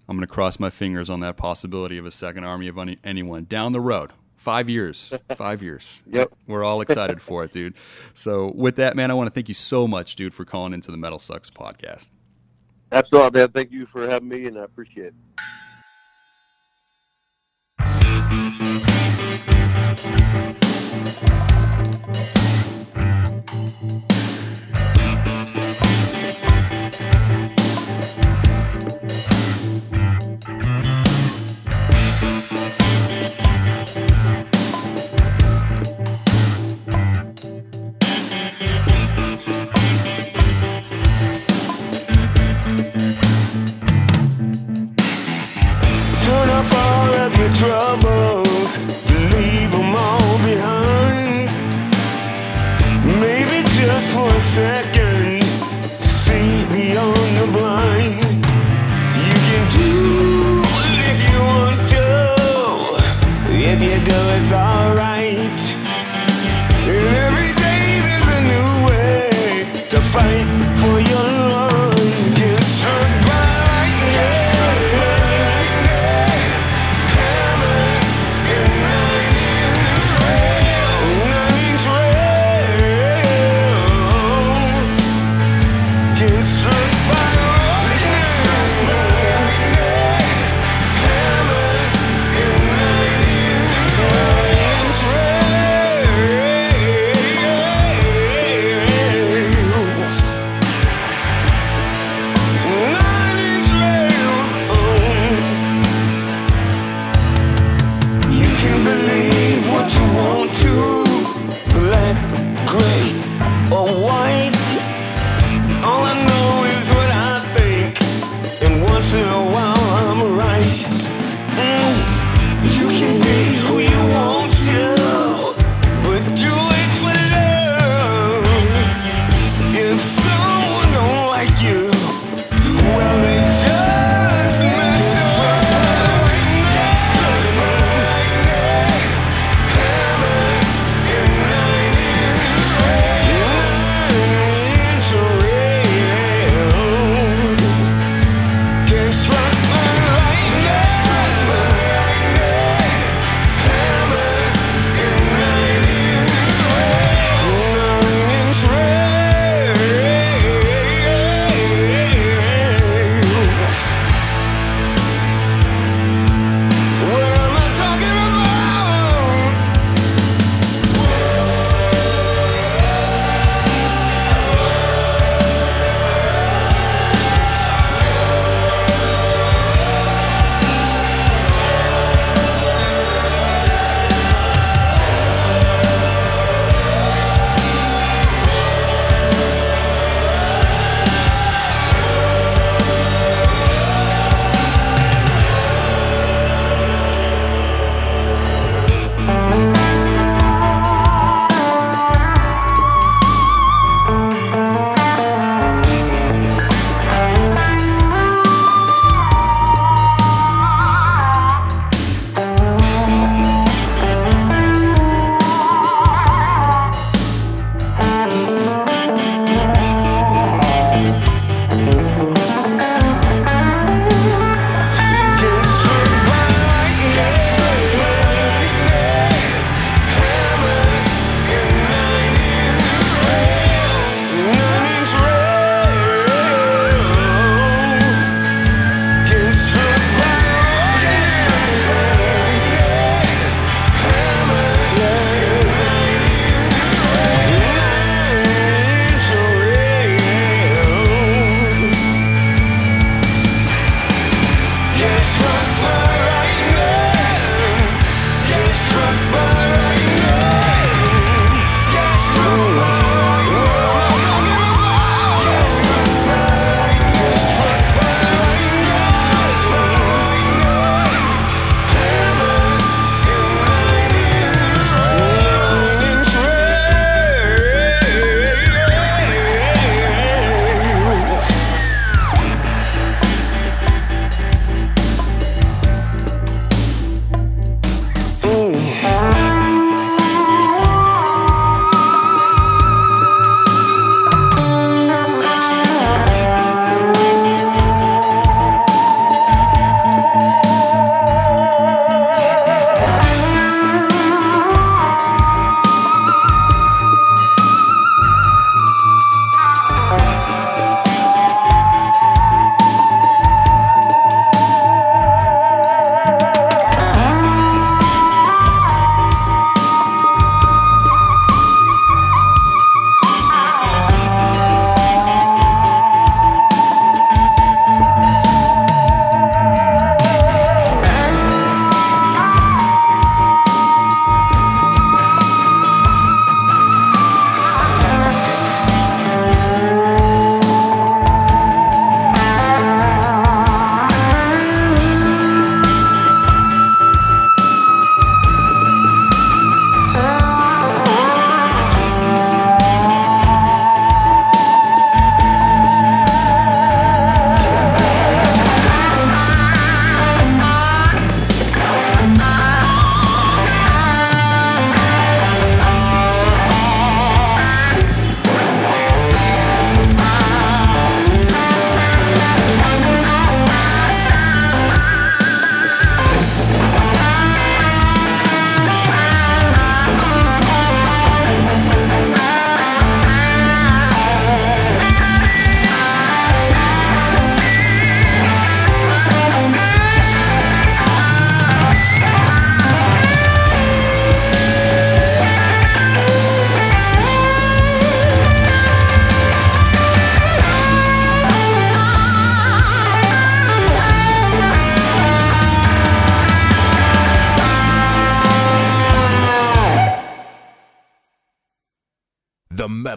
I'm going to cross my fingers on that possibility of a second army of any, anyone down the road. Five years. Five years. Yep. We're all excited for it, dude. So, with that, man, I want to thank you so much, dude, for calling into the Metal Sucks podcast. Absolutely, man. Thank you for having me, and I appreciate it. Turn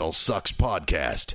Metal Sucks podcast.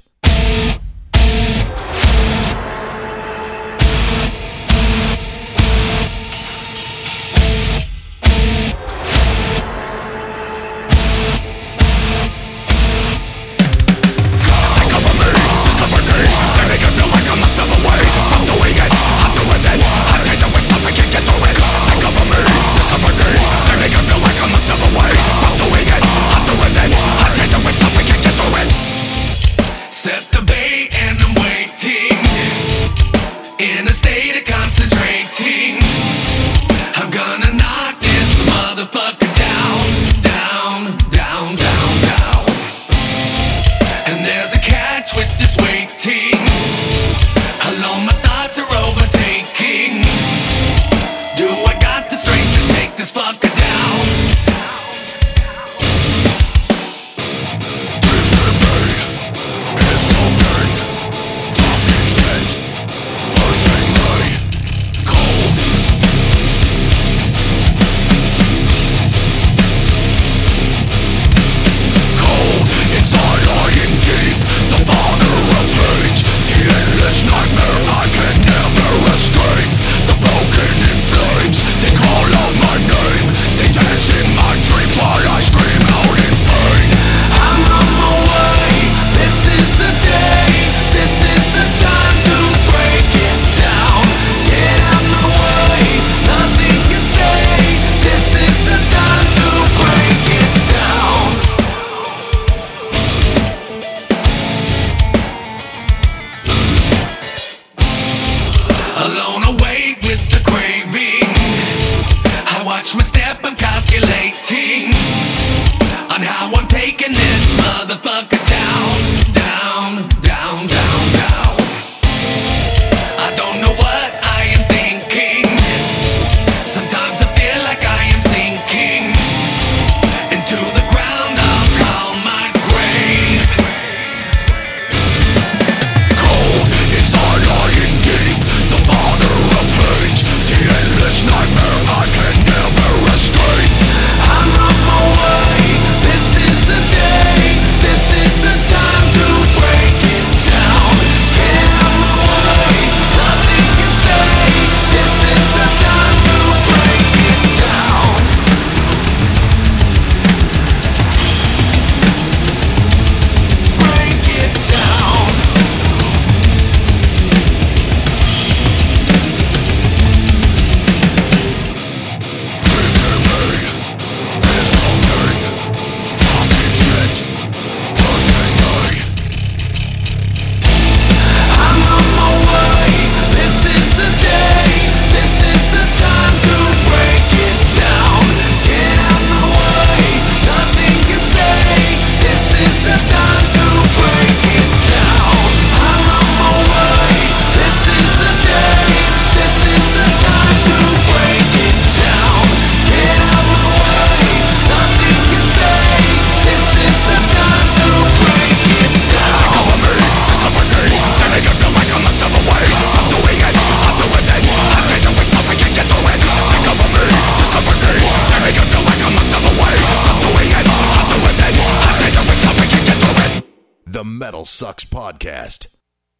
Metal Sucks podcast.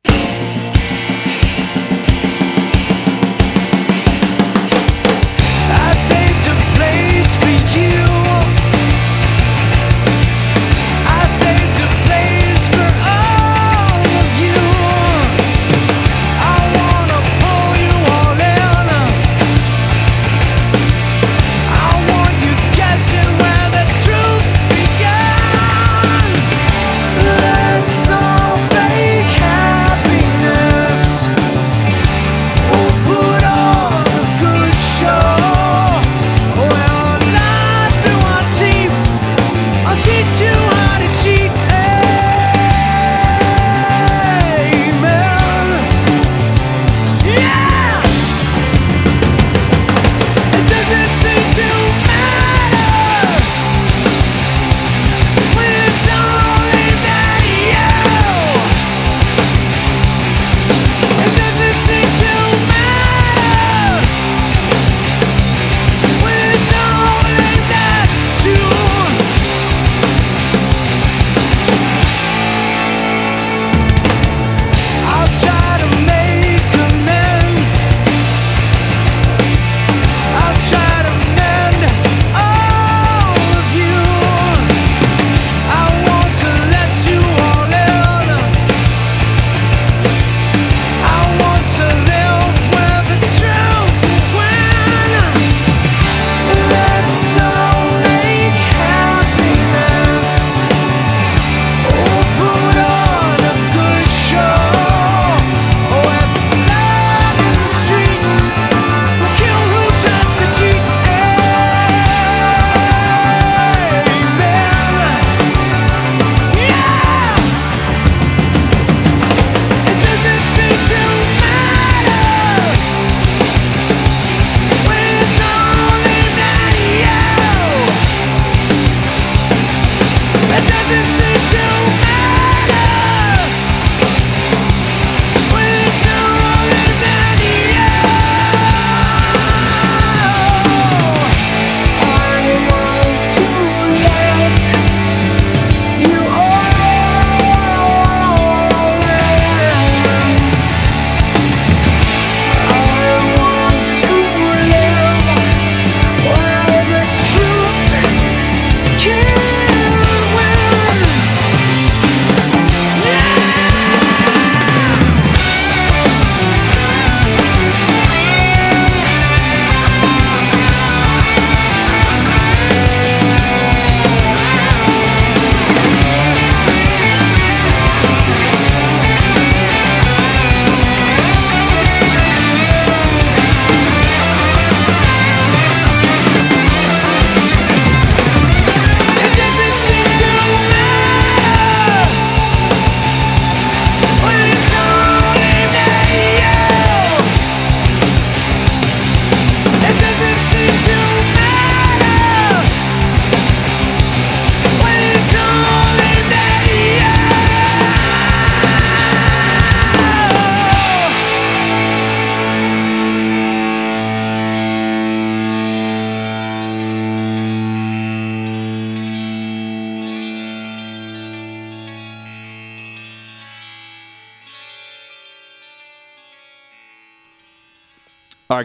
I saved a place for you.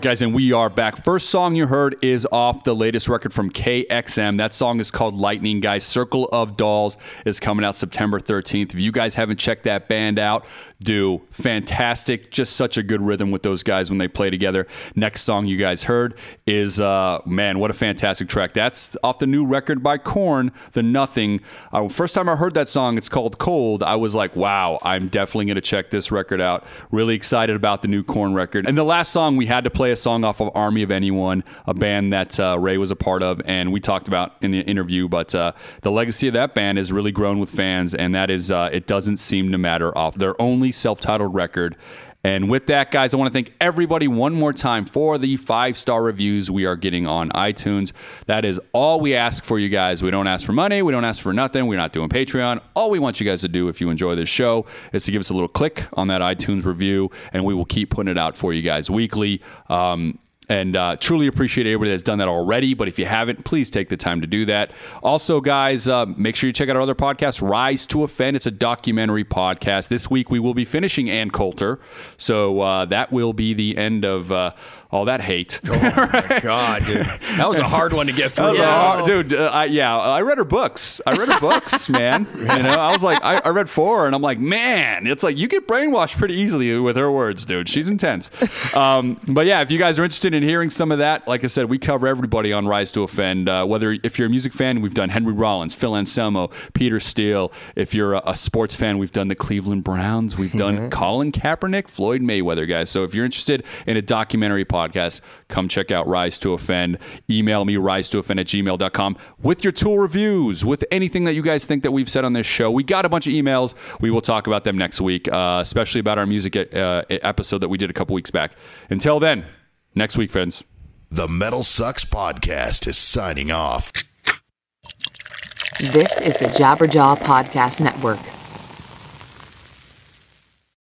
Guys, and we are back. First song you heard is off the latest record from KXM. That song is called Lightning, guys. Circle of Dolls is coming out September 13th. If you guys haven't checked that band out, do. Fantastic. Just such a good rhythm with those guys when they play together. Next song you guys heard is, uh, man, what a fantastic track. That's off the new record by Korn, The Nothing. Uh, first time I heard that song, it's called Cold. I was like, wow, I'm definitely going to check this record out. Really excited about the new Korn record. And the last song, we had to play a song off of Army of Anyone, a band that uh, Ray was a part of, and we talked about in the interview. But uh, the legacy of that band has really grown with fans, and that is uh, It Doesn't Seem to Matter off their only self titled record. And with that, guys, I want to thank everybody one more time for the five star reviews we are getting on iTunes. That is all we ask for you guys. We don't ask for money. We don't ask for nothing. We're not doing Patreon. All we want you guys to do, if you enjoy this show, is to give us a little click on that iTunes review, and we will keep putting it out for you guys weekly. Um, and uh, truly appreciate everybody that's done that already. But if you haven't, please take the time to do that. Also, guys, uh, make sure you check out our other podcast, Rise to Offend. It's a documentary podcast. This week we will be finishing Ann Coulter, so uh, that will be the end of uh, all that hate. Oh my god, dude, that was a hard one to get through. Hard- dude, uh, I, yeah, I read her books. I read her books, man. You know, I was like, I, I read four, and I'm like, man, it's like you get brainwashed pretty easily with her words, dude. She's intense. Um, but yeah, if you guys are interested in hearing some of that, like I said, we cover everybody on Rise to Offend. Uh, whether if you're a music fan, we've done Henry Rollins, Phil Anselmo, Peter Steele. If you're a, a sports fan, we've done the Cleveland Browns. We've done Colin Kaepernick, Floyd Mayweather, guys. So if you're interested in a documentary podcast, come check out Rise to Offend. Email me, rise to offend at gmail.com with your tool reviews, with anything that you guys think that we've said on this show. We got a bunch of emails. We will talk about them next week, uh, especially about our music uh, episode that we did a couple weeks back. Until then, next week, friends. The Metal Sucks Podcast is signing off. This is the Jabberjaw Podcast Network.